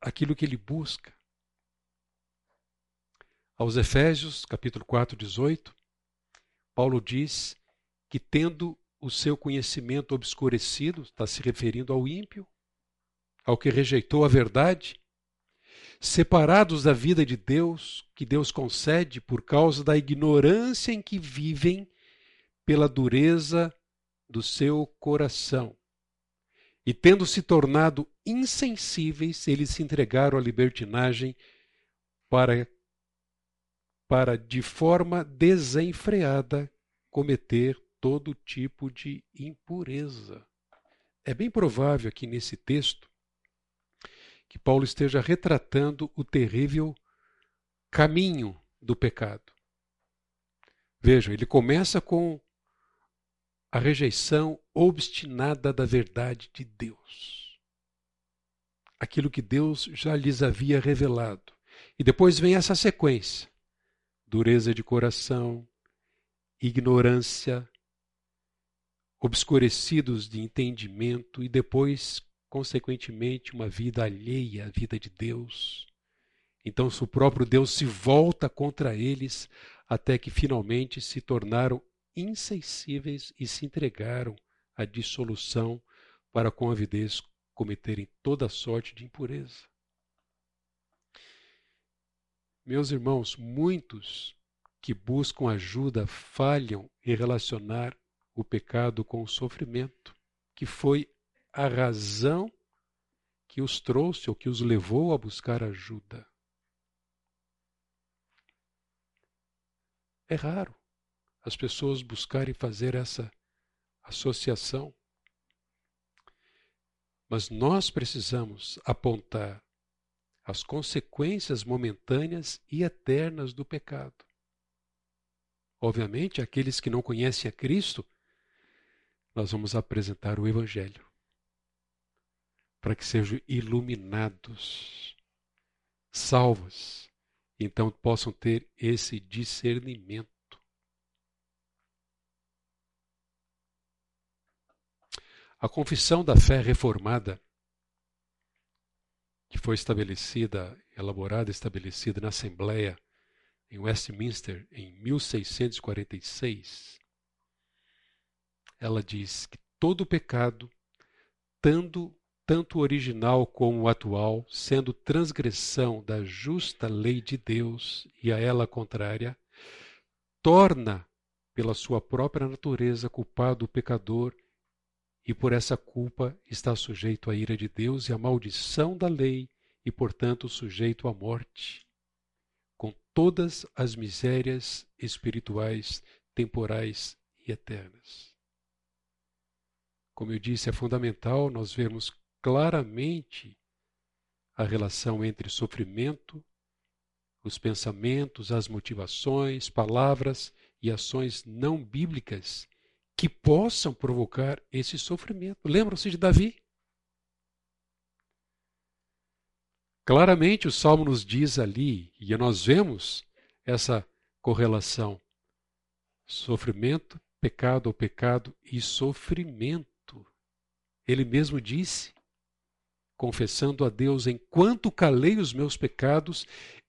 Aquilo que ele busca. Aos Efésios, capítulo 4, 18, Paulo diz que tendo o seu conhecimento obscurecido, está se referindo ao ímpio, ao que rejeitou a verdade, separados da vida de Deus, que Deus concede por causa da ignorância em que vivem pela dureza do seu coração. E tendo se tornado insensíveis, eles se entregaram à libertinagem para para de forma desenfreada cometer todo tipo de impureza. É bem provável aqui nesse texto que Paulo esteja retratando o terrível caminho do pecado. Vejam, ele começa com a rejeição obstinada da verdade de Deus. Aquilo que Deus já lhes havia revelado. E depois vem essa sequência: dureza de coração, ignorância, obscurecidos de entendimento e depois consequentemente, uma vida alheia à vida de Deus. Então, o próprio Deus se volta contra eles até que finalmente se tornaram insensíveis e se entregaram à dissolução para com avidez cometerem toda sorte de impureza. Meus irmãos, muitos que buscam ajuda falham em relacionar o pecado com o sofrimento, que foi a razão que os trouxe ou que os levou a buscar ajuda. É raro as pessoas buscarem fazer essa associação. Mas nós precisamos apontar as consequências momentâneas e eternas do pecado. Obviamente, aqueles que não conhecem a Cristo, nós vamos apresentar o Evangelho para que sejam iluminados, salvos, então possam ter esse discernimento. A confissão da fé reformada, que foi estabelecida, elaborada, estabelecida na Assembleia em Westminster em 1646, ela diz que todo pecado, tanto tanto original como atual, sendo transgressão da justa lei de Deus e a ela contrária, torna, pela sua própria natureza, culpado o pecador e por essa culpa está sujeito à ira de Deus e à maldição da lei e, portanto, sujeito à morte, com todas as misérias espirituais, temporais e eternas. Como eu disse, é fundamental nós vermos claramente a relação entre sofrimento, os pensamentos, as motivações, palavras e ações não bíblicas que possam provocar esse sofrimento. Lembram-se de Davi? Claramente o Salmo nos diz ali, e nós vemos essa correlação: sofrimento, pecado ou pecado e sofrimento. Ele mesmo disse, confessando a Deus: enquanto calei os meus pecados,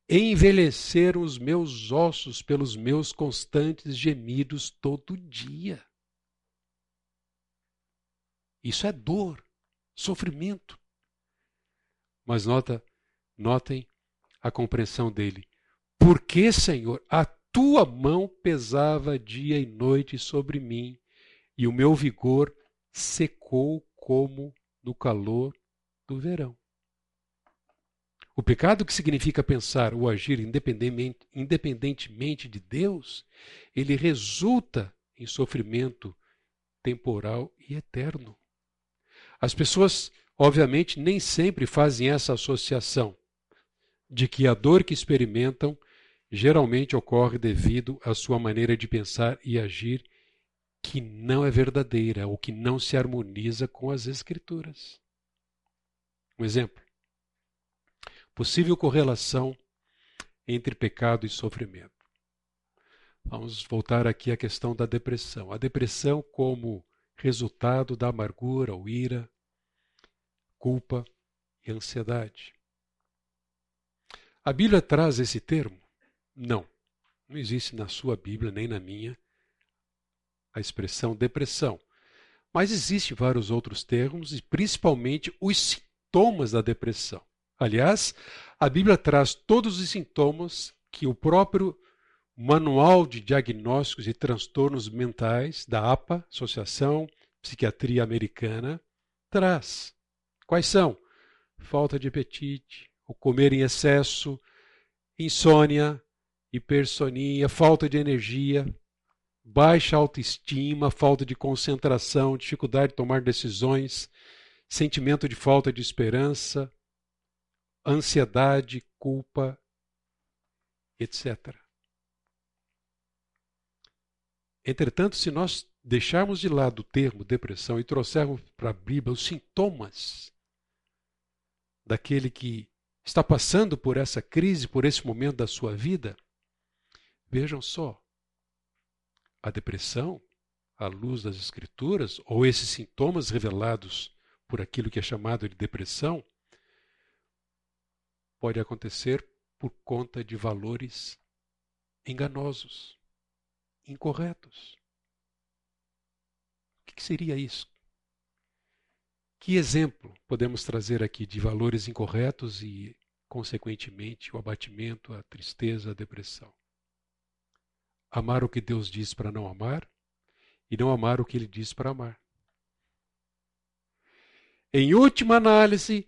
envelheceram os meus ossos pelos meus constantes gemidos todo dia. Isso é dor, sofrimento. Mas nota, notem a compreensão dele. Porque, Senhor, a tua mão pesava dia e noite sobre mim, e o meu vigor secou como no calor do verão. O pecado, que significa pensar ou agir independentemente, independentemente de Deus, ele resulta em sofrimento temporal e eterno. As pessoas, obviamente, nem sempre fazem essa associação de que a dor que experimentam geralmente ocorre devido à sua maneira de pensar e agir que não é verdadeira ou que não se harmoniza com as Escrituras. Um exemplo: possível correlação entre pecado e sofrimento. Vamos voltar aqui à questão da depressão. A depressão, como resultado da amargura ou ira, culpa e ansiedade. A Bíblia traz esse termo? Não. Não existe na sua Bíblia, nem na minha, a expressão depressão. Mas existem vários outros termos e principalmente os sintomas da depressão. Aliás, a Bíblia traz todos os sintomas que o próprio Manual de Diagnósticos e Transtornos Mentais da APA, Associação Psiquiatria Americana, traz. Quais são? Falta de apetite, o comer em excesso, insônia, hipersonia, falta de energia, baixa autoestima, falta de concentração, dificuldade de tomar decisões, sentimento de falta de esperança, ansiedade, culpa, etc. Entretanto, se nós deixarmos de lado o termo depressão e trouxermos para a Bíblia os sintomas daquele que está passando por essa crise, por esse momento da sua vida, vejam só, a depressão, à luz das Escrituras, ou esses sintomas revelados por aquilo que é chamado de depressão, pode acontecer por conta de valores enganosos, incorretos. O que seria isso? Que exemplo podemos trazer aqui de valores incorretos e, consequentemente, o abatimento, a tristeza, a depressão? Amar o que Deus diz para não amar e não amar o que Ele diz para amar. Em última análise,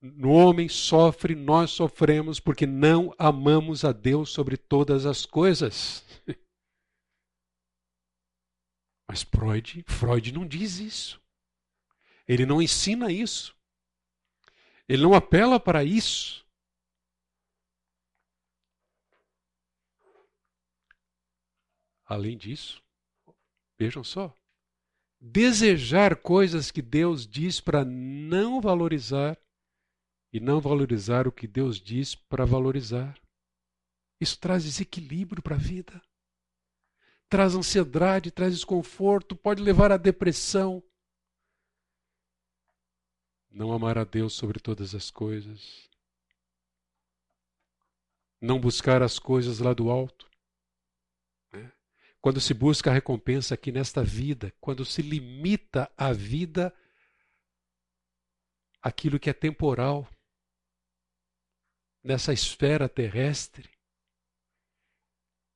no homem sofre, nós sofremos porque não amamos a Deus sobre todas as coisas. Mas Freud, Freud não diz isso. Ele não ensina isso. Ele não apela para isso. Além disso, vejam só, desejar coisas que Deus diz para não valorizar e não valorizar o que Deus diz para valorizar. Isso traz desequilíbrio para a vida. Traz ansiedade, traz desconforto, pode levar à depressão. Não amar a Deus sobre todas as coisas. Não buscar as coisas lá do alto. Quando se busca a recompensa aqui nesta vida, quando se limita a vida aquilo que é temporal, nessa esfera terrestre,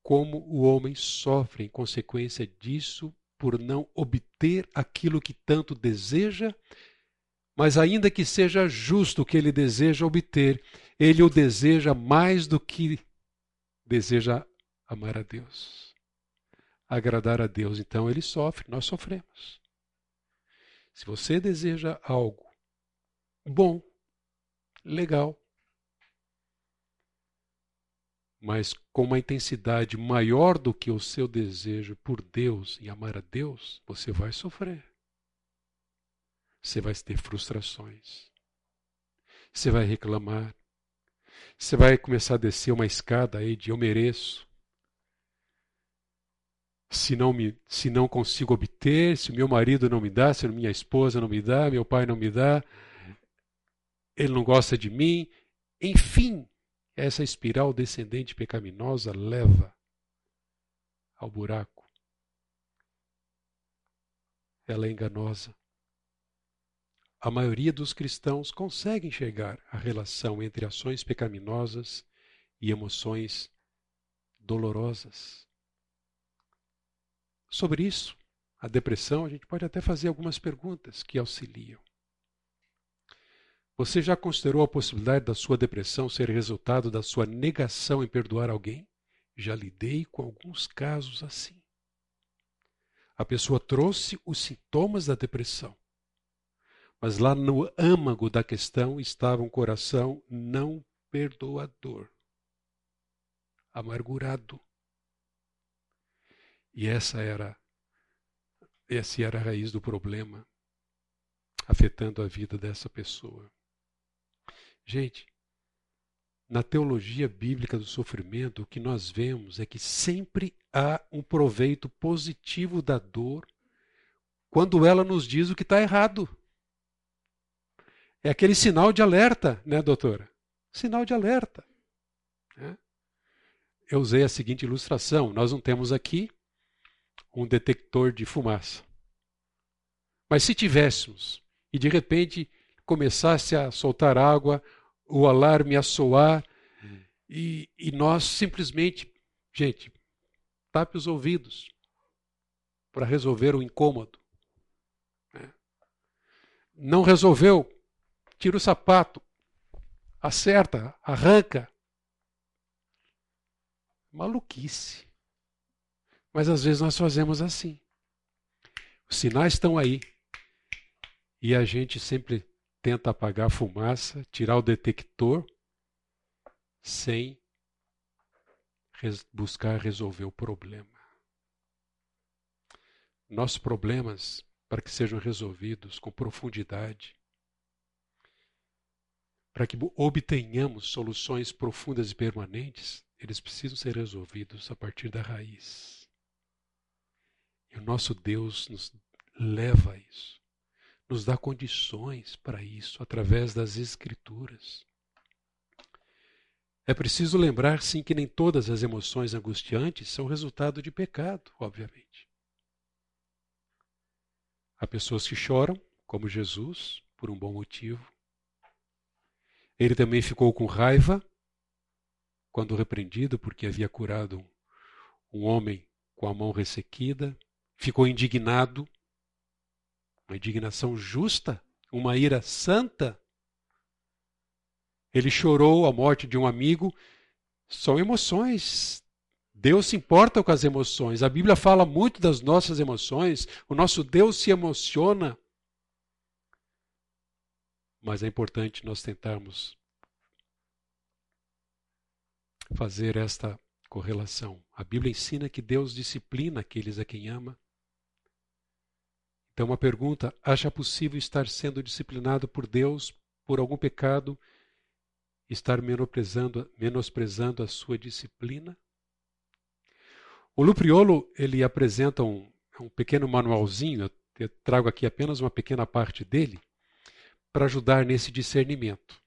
como o homem sofre em consequência disso por não obter aquilo que tanto deseja, mas ainda que seja justo o que ele deseja obter, ele o deseja mais do que deseja amar a Deus. Agradar a Deus. Então ele sofre, nós sofremos. Se você deseja algo bom, legal, mas com uma intensidade maior do que o seu desejo por Deus e amar a Deus, você vai sofrer. Você vai ter frustrações. Você vai reclamar. Você vai começar a descer uma escada aí de eu mereço. Se não, me, se não consigo obter, se meu marido não me dá, se minha esposa não me dá, meu pai não me dá, ele não gosta de mim. Enfim, essa espiral descendente pecaminosa leva ao buraco. Ela é enganosa. A maioria dos cristãos consegue enxergar a relação entre ações pecaminosas e emoções dolorosas. Sobre isso, a depressão, a gente pode até fazer algumas perguntas que auxiliam. Você já considerou a possibilidade da sua depressão ser resultado da sua negação em perdoar alguém? Já lidei com alguns casos assim. A pessoa trouxe os sintomas da depressão, mas lá no âmago da questão estava um coração não perdoador, amargurado. E essa era essa era a raiz do problema afetando a vida dessa pessoa. Gente, na teologia bíblica do sofrimento, o que nós vemos é que sempre há um proveito positivo da dor quando ela nos diz o que está errado. É aquele sinal de alerta, né, doutora? Sinal de alerta. Né? Eu usei a seguinte ilustração: nós não temos aqui um detector de fumaça. Mas se tivéssemos e de repente começasse a soltar água o alarme a soar e, e nós simplesmente, gente, tape os ouvidos para resolver o incômodo. Né? Não resolveu, tira o sapato, acerta, arranca. Maluquice. Mas às vezes nós fazemos assim. Os sinais estão aí. E a gente sempre tenta apagar a fumaça, tirar o detector, sem res buscar resolver o problema. Nossos problemas, para que sejam resolvidos com profundidade, para que obtenhamos soluções profundas e permanentes, eles precisam ser resolvidos a partir da raiz. E o nosso Deus nos leva a isso nos dá condições para isso através das Escrituras. É preciso lembrar, sim, que nem todas as emoções angustiantes são resultado de pecado, obviamente. Há pessoas que choram, como Jesus, por um bom motivo. Ele também ficou com raiva quando repreendido porque havia curado um homem com a mão ressequida. Ficou indignado uma indignação justa, uma ira santa. Ele chorou a morte de um amigo. São emoções. Deus se importa com as emoções. A Bíblia fala muito das nossas emoções. O nosso Deus se emociona. Mas é importante nós tentarmos fazer esta correlação. A Bíblia ensina que Deus disciplina aqueles a quem ama então, uma pergunta: acha possível estar sendo disciplinado por Deus por algum pecado, estar menosprezando, menosprezando a sua disciplina? O Lupriolo ele apresenta um, um pequeno manualzinho, eu trago aqui apenas uma pequena parte dele, para ajudar nesse discernimento.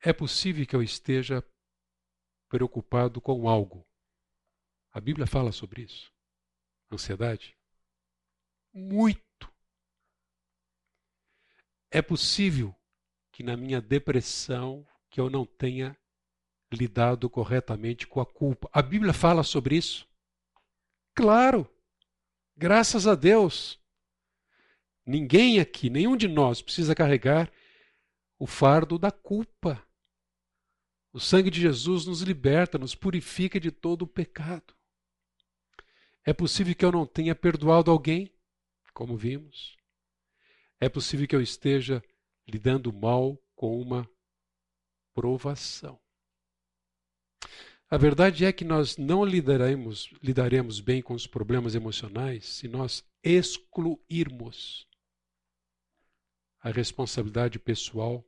É possível que eu esteja preocupado com algo. A Bíblia fala sobre isso. Ansiedade? Muito. É possível que na minha depressão que eu não tenha lidado corretamente com a culpa. A Bíblia fala sobre isso? Claro. Graças a Deus. Ninguém aqui, nenhum de nós precisa carregar o fardo da culpa. O sangue de Jesus nos liberta, nos purifica de todo o pecado. É possível que eu não tenha perdoado alguém, como vimos. É possível que eu esteja lidando mal com uma provação. A verdade é que nós não lidaremos, lidaremos bem com os problemas emocionais se nós excluirmos a responsabilidade pessoal,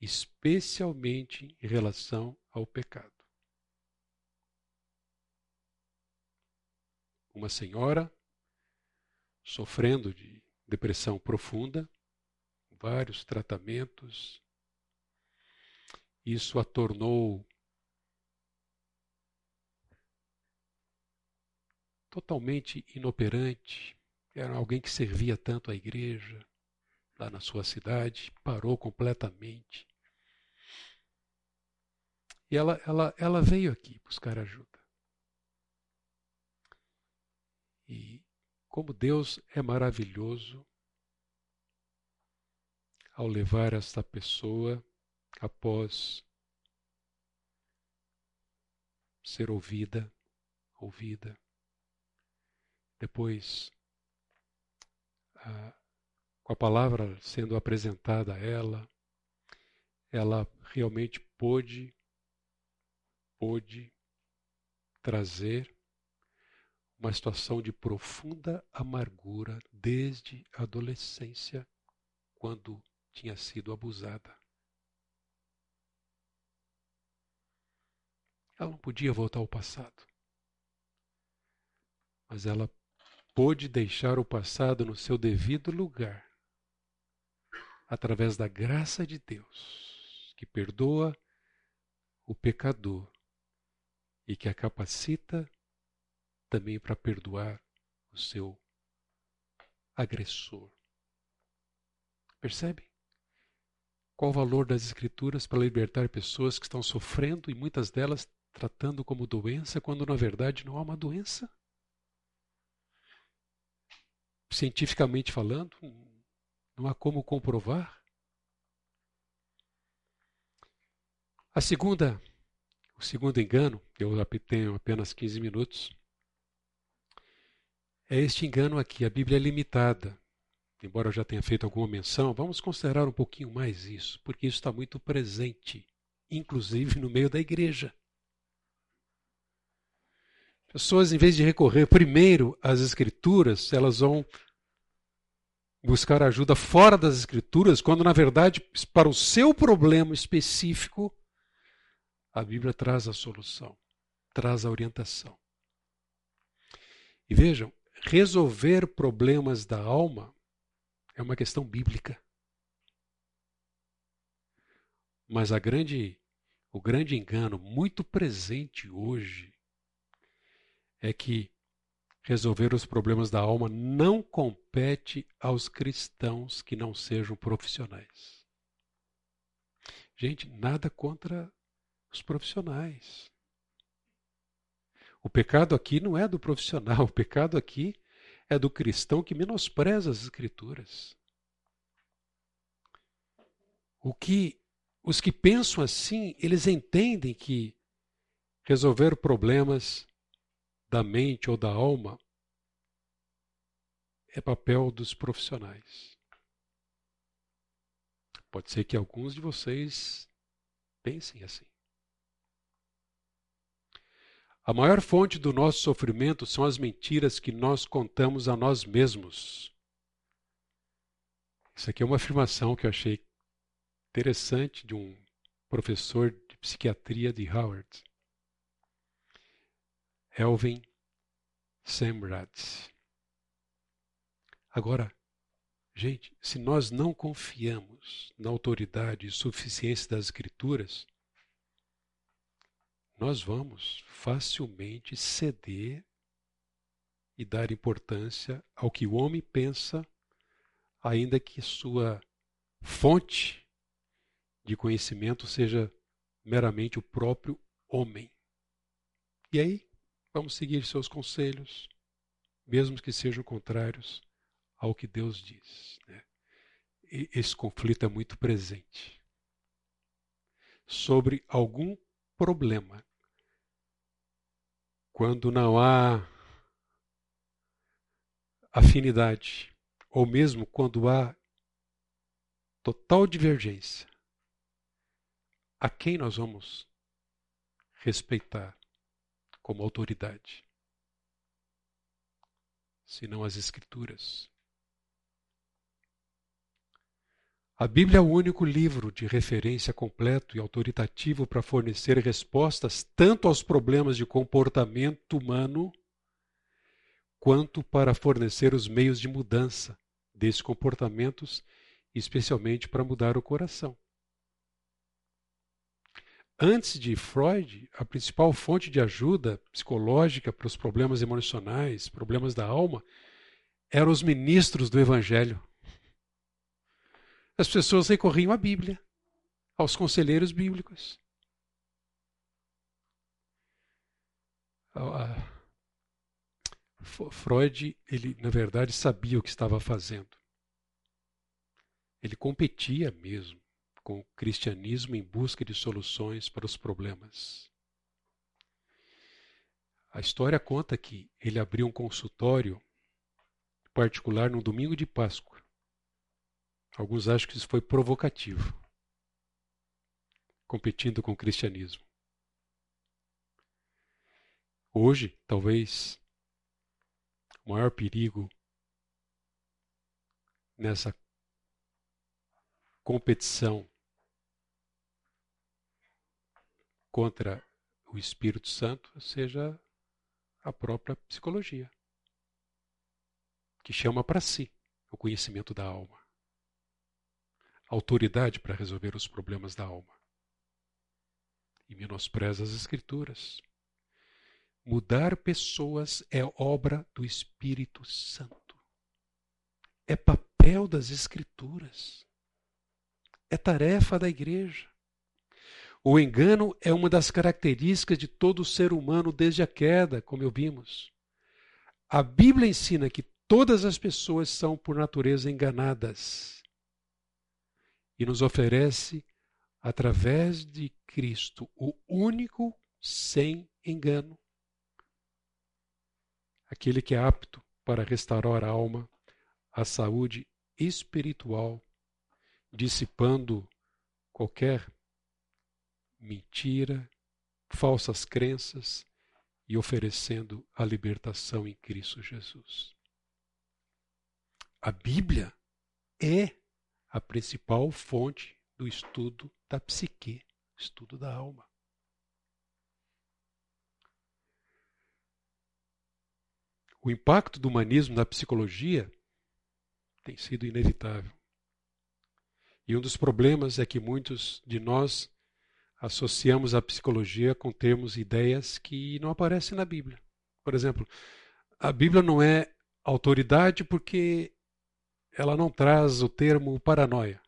especialmente em relação ao pecado. Uma senhora sofrendo de depressão profunda, vários tratamentos, isso a tornou totalmente inoperante. Era alguém que servia tanto à igreja lá na sua cidade, parou completamente. E ela, ela, ela veio aqui buscar ajuda. E como Deus é maravilhoso ao levar esta pessoa após ser ouvida, ouvida, depois, a, com a palavra sendo apresentada a ela, ela realmente pôde, pôde trazer uma situação de profunda amargura desde a adolescência, quando tinha sido abusada. Ela não podia voltar ao passado, mas ela pôde deixar o passado no seu devido lugar, através da graça de Deus, que perdoa o pecador e que a capacita também para perdoar o seu agressor. Percebe? Qual o valor das Escrituras para libertar pessoas que estão sofrendo e muitas delas tratando como doença, quando na verdade não há uma doença? cientificamente falando, não há como comprovar. A segunda, o segundo engano, eu tenho apenas 15 minutos, é este engano aqui. A Bíblia é limitada. Embora eu já tenha feito alguma menção, vamos considerar um pouquinho mais isso, porque isso está muito presente, inclusive no meio da igreja. Pessoas, em vez de recorrer primeiro às Escrituras, elas vão buscar ajuda fora das Escrituras, quando na verdade, para o seu problema específico, a Bíblia traz a solução, traz a orientação. E vejam, resolver problemas da alma é uma questão bíblica. Mas a grande, o grande engano muito presente hoje é que resolver os problemas da alma não compete aos cristãos que não sejam profissionais. Gente, nada contra os profissionais. O pecado aqui não é do profissional, o pecado aqui é do cristão que menospreza as escrituras. O que os que pensam assim, eles entendem que resolver problemas da mente ou da alma é papel dos profissionais. Pode ser que alguns de vocês pensem assim. A maior fonte do nosso sofrimento são as mentiras que nós contamos a nós mesmos. Isso aqui é uma afirmação que eu achei interessante de um professor de psiquiatria de Howard. Elvin Semrad. Agora, gente, se nós não confiamos na autoridade e suficiência das Escrituras, nós vamos facilmente ceder e dar importância ao que o homem pensa, ainda que sua fonte de conhecimento seja meramente o próprio homem. E aí, Vamos seguir seus conselhos, mesmo que sejam contrários ao que Deus diz. Né? esse conflito é muito presente. sobre algum problema. Quando não há afinidade, ou mesmo quando há total divergência, a quem nós vamos respeitar como autoridade? Senão as Escrituras. A Bíblia é o único livro de referência completo e autoritativo para fornecer respostas tanto aos problemas de comportamento humano, quanto para fornecer os meios de mudança desses comportamentos, especialmente para mudar o coração. Antes de Freud, a principal fonte de ajuda psicológica para os problemas emocionais, problemas da alma, eram os ministros do Evangelho as pessoas recorriam à Bíblia, aos conselheiros bíblicos. Freud, ele na verdade sabia o que estava fazendo. Ele competia mesmo com o cristianismo em busca de soluções para os problemas. A história conta que ele abriu um consultório particular no domingo de Páscoa Alguns acham que isso foi provocativo, competindo com o cristianismo. Hoje, talvez, o maior perigo nessa competição contra o Espírito Santo seja a própria psicologia, que chama para si o conhecimento da alma autoridade para resolver os problemas da alma. E menospreza as Escrituras. Mudar pessoas é obra do Espírito Santo. É papel das Escrituras. É tarefa da igreja. O engano é uma das características de todo ser humano desde a queda, como ouvimos. A Bíblia ensina que todas as pessoas são, por natureza, enganadas e nos oferece, através de Cristo, o único sem engano. Aquele que é apto para restaurar a alma, a saúde espiritual, dissipando qualquer mentira, falsas crenças e oferecendo a libertação em Cristo Jesus. A Bíblia é a principal fonte do estudo da psique, estudo da alma. O impacto do humanismo na psicologia tem sido inevitável. E um dos problemas é que muitos de nós associamos a psicologia com termos e ideias que não aparecem na Bíblia. Por exemplo, a Bíblia não é autoridade porque ela não traz o termo paranoia.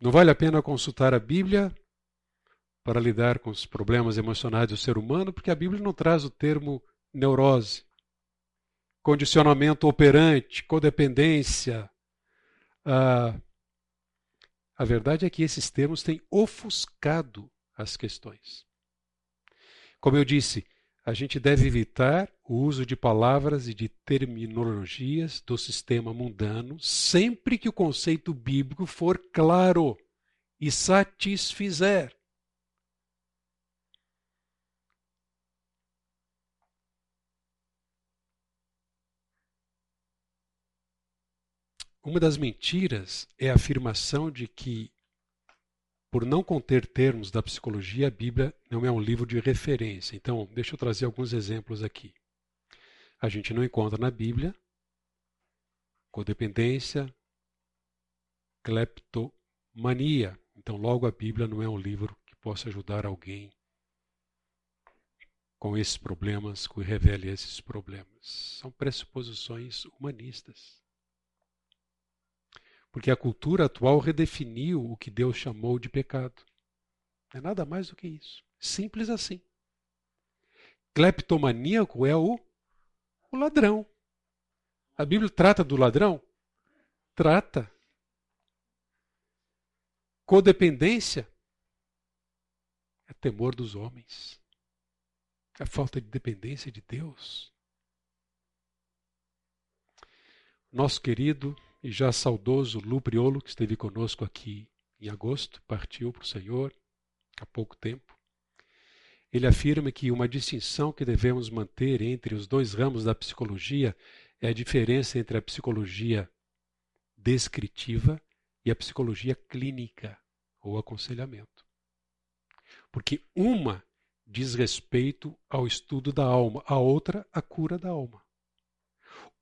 Não vale a pena consultar a Bíblia para lidar com os problemas emocionais do ser humano, porque a Bíblia não traz o termo neurose, condicionamento operante, codependência. Ah, a verdade é que esses termos têm ofuscado as questões. Como eu disse, a gente deve evitar o uso de palavras e de terminologias do sistema mundano sempre que o conceito bíblico for claro e satisfizer. Uma das mentiras é a afirmação de que por não conter termos da psicologia, a Bíblia não é um livro de referência. Então, deixa eu trazer alguns exemplos aqui. A gente não encontra na Bíblia codependência, cleptomania. Então, logo a Bíblia não é um livro que possa ajudar alguém com esses problemas, que revele esses problemas. São pressuposições humanistas. Porque a cultura atual redefiniu o que Deus chamou de pecado. É nada mais do que isso. Simples assim. Cleptomaníaco é o, o ladrão. A Bíblia trata do ladrão? Trata. codependência é temor dos homens. É falta de dependência de Deus. Nosso querido e já saudoso Lu Priolo, que esteve conosco aqui em agosto, partiu para o Senhor há pouco tempo. Ele afirma que uma distinção que devemos manter entre os dois ramos da psicologia é a diferença entre a psicologia descritiva e a psicologia clínica ou aconselhamento. Porque uma diz respeito ao estudo da alma, a outra a cura da alma.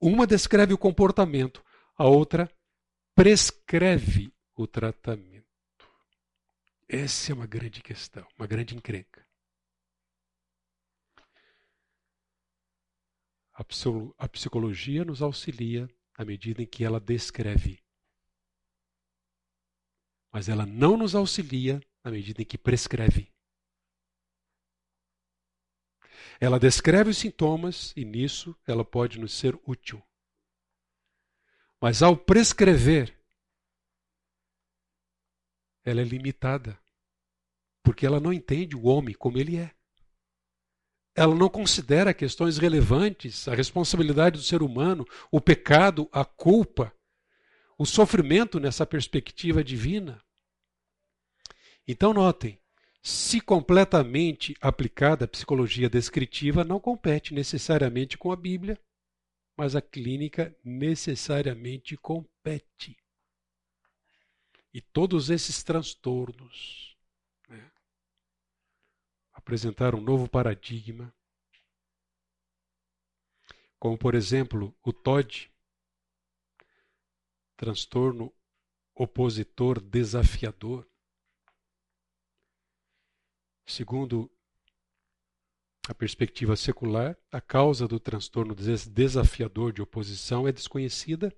Uma descreve o comportamento, a outra prescreve o tratamento. Essa é uma grande questão, uma grande encrenca. A psicologia nos auxilia à medida em que ela descreve. Mas ela não nos auxilia na medida em que prescreve. Ela descreve os sintomas e nisso ela pode nos ser útil. Mas ao prescrever, ela é limitada, porque ela não entende o homem como ele é. Ela não considera questões relevantes, a responsabilidade do ser humano, o pecado, a culpa, o sofrimento nessa perspectiva divina. Então, notem, se completamente aplicada a psicologia descritiva, não compete necessariamente com a Bíblia, mas a clínica necessariamente compete. E todos esses transtornos né, apresentaram um novo paradigma, como por exemplo o TOD, transtorno opositor desafiador. Segundo a perspectiva secular, a causa do transtorno desafiador de oposição é desconhecida,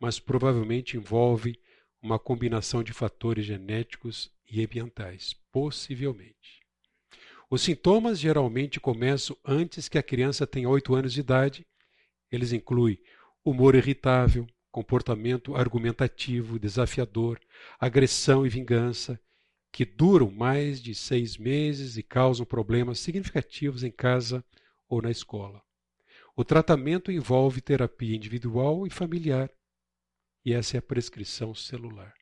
mas provavelmente envolve uma combinação de fatores genéticos e ambientais, possivelmente. Os sintomas geralmente começam antes que a criança tenha 8 anos de idade. Eles incluem humor irritável, comportamento argumentativo, desafiador, agressão e vingança, que duram mais de seis meses e causam problemas significativos em casa ou na escola. O tratamento envolve terapia individual e familiar, e essa é a prescrição celular.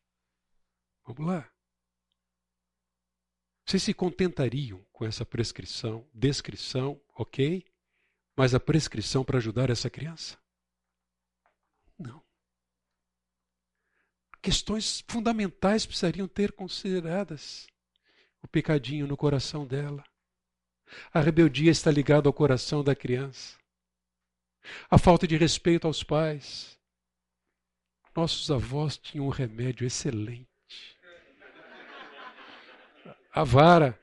Vamos lá. Vocês se contentariam com essa prescrição, descrição, ok? Mas a prescrição para ajudar essa criança? Questões fundamentais precisariam ter consideradas. O pecadinho no coração dela. A rebeldia está ligada ao coração da criança. A falta de respeito aos pais. Nossos avós tinham um remédio excelente. A vara.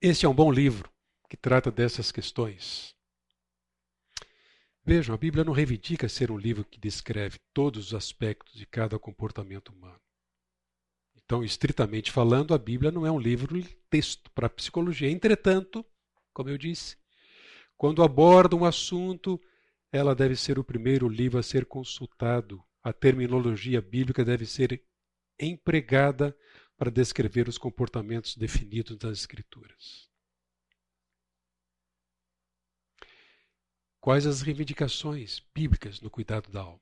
Este é um bom livro que trata dessas questões. Vejam, a Bíblia não reivindica ser um livro que descreve todos os aspectos de cada comportamento humano. Então, estritamente falando, a Bíblia não é um livro texto para psicologia. Entretanto, como eu disse, quando aborda um assunto, ela deve ser o primeiro livro a ser consultado. A terminologia bíblica deve ser empregada para descrever os comportamentos definidos nas Escrituras. Quais as reivindicações bíblicas no cuidado da alma?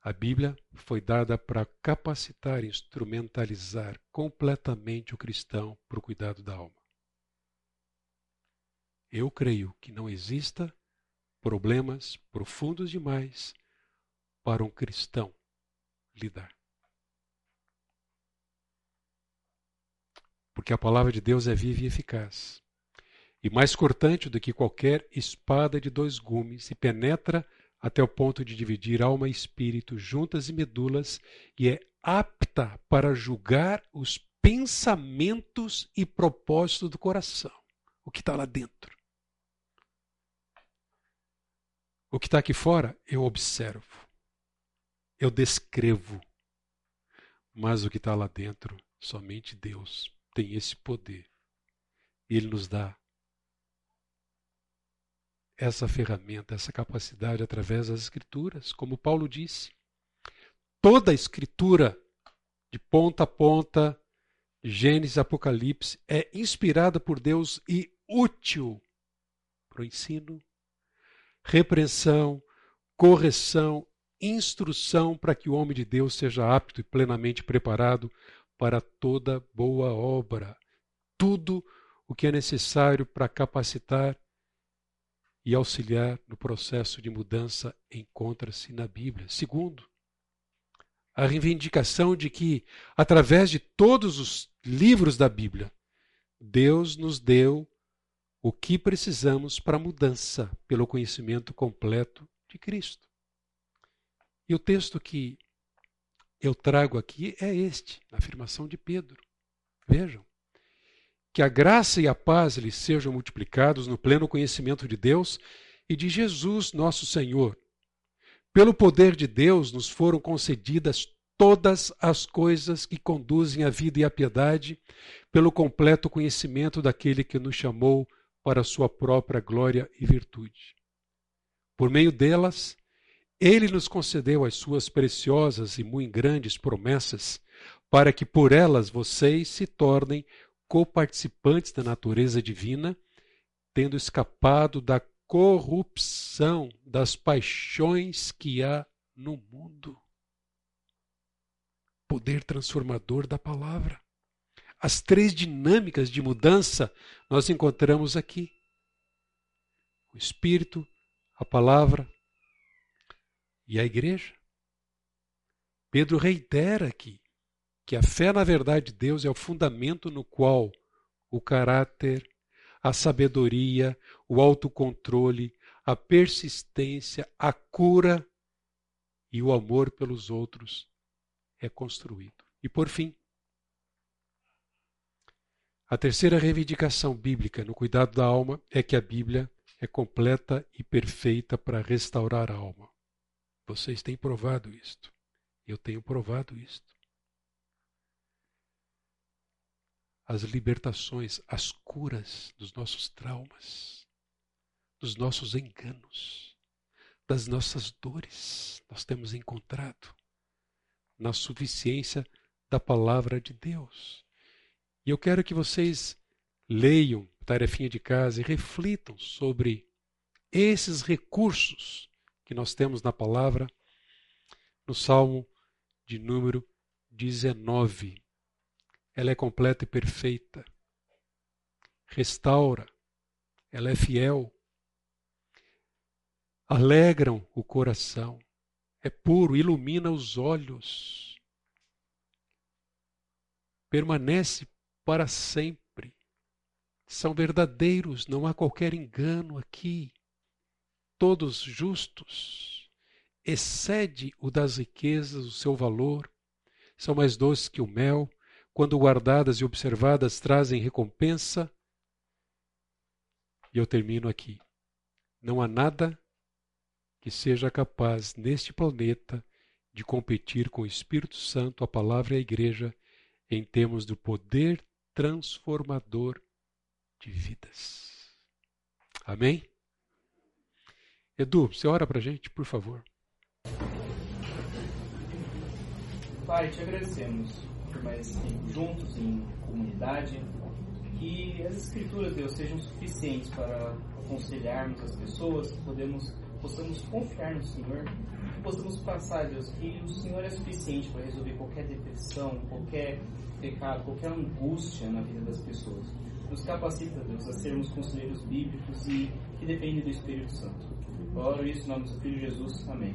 A Bíblia foi dada para capacitar e instrumentalizar completamente o cristão para o cuidado da alma. Eu creio que não exista problemas profundos demais para um cristão lidar. Porque a palavra de Deus é viva e eficaz e mais cortante do que qualquer espada de dois gumes, e penetra até o ponto de dividir alma e espírito, juntas e medulas, e é apta para julgar os pensamentos e propósitos do coração, o que está lá dentro. O que está aqui fora, eu observo, eu descrevo, mas o que está lá dentro, somente Deus tem esse poder. Ele nos dá essa ferramenta, essa capacidade através das Escrituras. Como Paulo disse, toda a escritura, de ponta a ponta, Gênesis, Apocalipse, é inspirada por Deus e útil para o ensino, repreensão, correção, instrução para que o homem de Deus seja apto e plenamente preparado para toda boa obra. Tudo o que é necessário para capacitar e auxiliar no processo de mudança encontra-se na Bíblia. Segundo, a reivindicação de que, através de todos os livros da Bíblia, Deus nos deu o que precisamos para a mudança pelo conhecimento completo de Cristo. E o texto que eu trago aqui é este, a afirmação de Pedro. Vejam. Que a graça e a paz lhes sejam multiplicados no pleno conhecimento de Deus e de Jesus, nosso Senhor. Pelo poder de Deus nos foram concedidas todas as coisas que conduzem à vida e à piedade, pelo completo conhecimento daquele que nos chamou para sua própria glória e virtude. Por meio delas, ele nos concedeu as suas preciosas e muito grandes promessas, para que por elas vocês se tornem coparticipantes da natureza divina, tendo escapado da corrupção das paixões que há no mundo. Poder transformador da palavra. As três dinâmicas de mudança nós encontramos aqui: o Espírito, a palavra e a igreja. Pedro reitera aqui que a fé na verdade de Deus é o fundamento no qual o caráter, a sabedoria, o autocontrole, a persistência, a cura e o amor pelos outros é construído. E por fim, a terceira reivindicação bíblica no cuidado da alma é que a Bíblia é completa e perfeita para restaurar a alma. Vocês têm provado isto. Eu tenho provado isto. As libertações, as curas dos nossos traumas, dos nossos enganos, das nossas dores, nós temos encontrado na suficiência da palavra de Deus. E eu quero que vocês leiam tarefinha de casa e reflitam sobre esses recursos que nós temos na palavra, no Salmo de número 19. Ela é completa e perfeita. Restaura. Ela é fiel. Alegram o coração. É puro, ilumina os olhos. Permanece para sempre. São verdadeiros, não há qualquer engano aqui todos justos, excede o das riquezas o seu valor, são mais doces que o mel, quando guardadas e observadas trazem recompensa. E eu termino aqui. Não há nada que seja capaz neste planeta de competir com o Espírito Santo, a palavra e a igreja em termos do poder transformador de vidas. Amém? Edu, você ora para a gente, por favor. Pai, te agradecemos tempo juntos em comunidade. Que as escrituras, Deus, sejam suficientes para aconselharmos as pessoas, que podemos, possamos confiar no Senhor, que possamos passar, Deus, que o Senhor é suficiente para resolver qualquer depressão, qualquer pecado, qualquer angústia na vida das pessoas. Nos capacita, Deus, a sermos conselheiros bíblicos e que dependem do Espírito Santo. Oro isso em nome do Filho Jesus. Amém.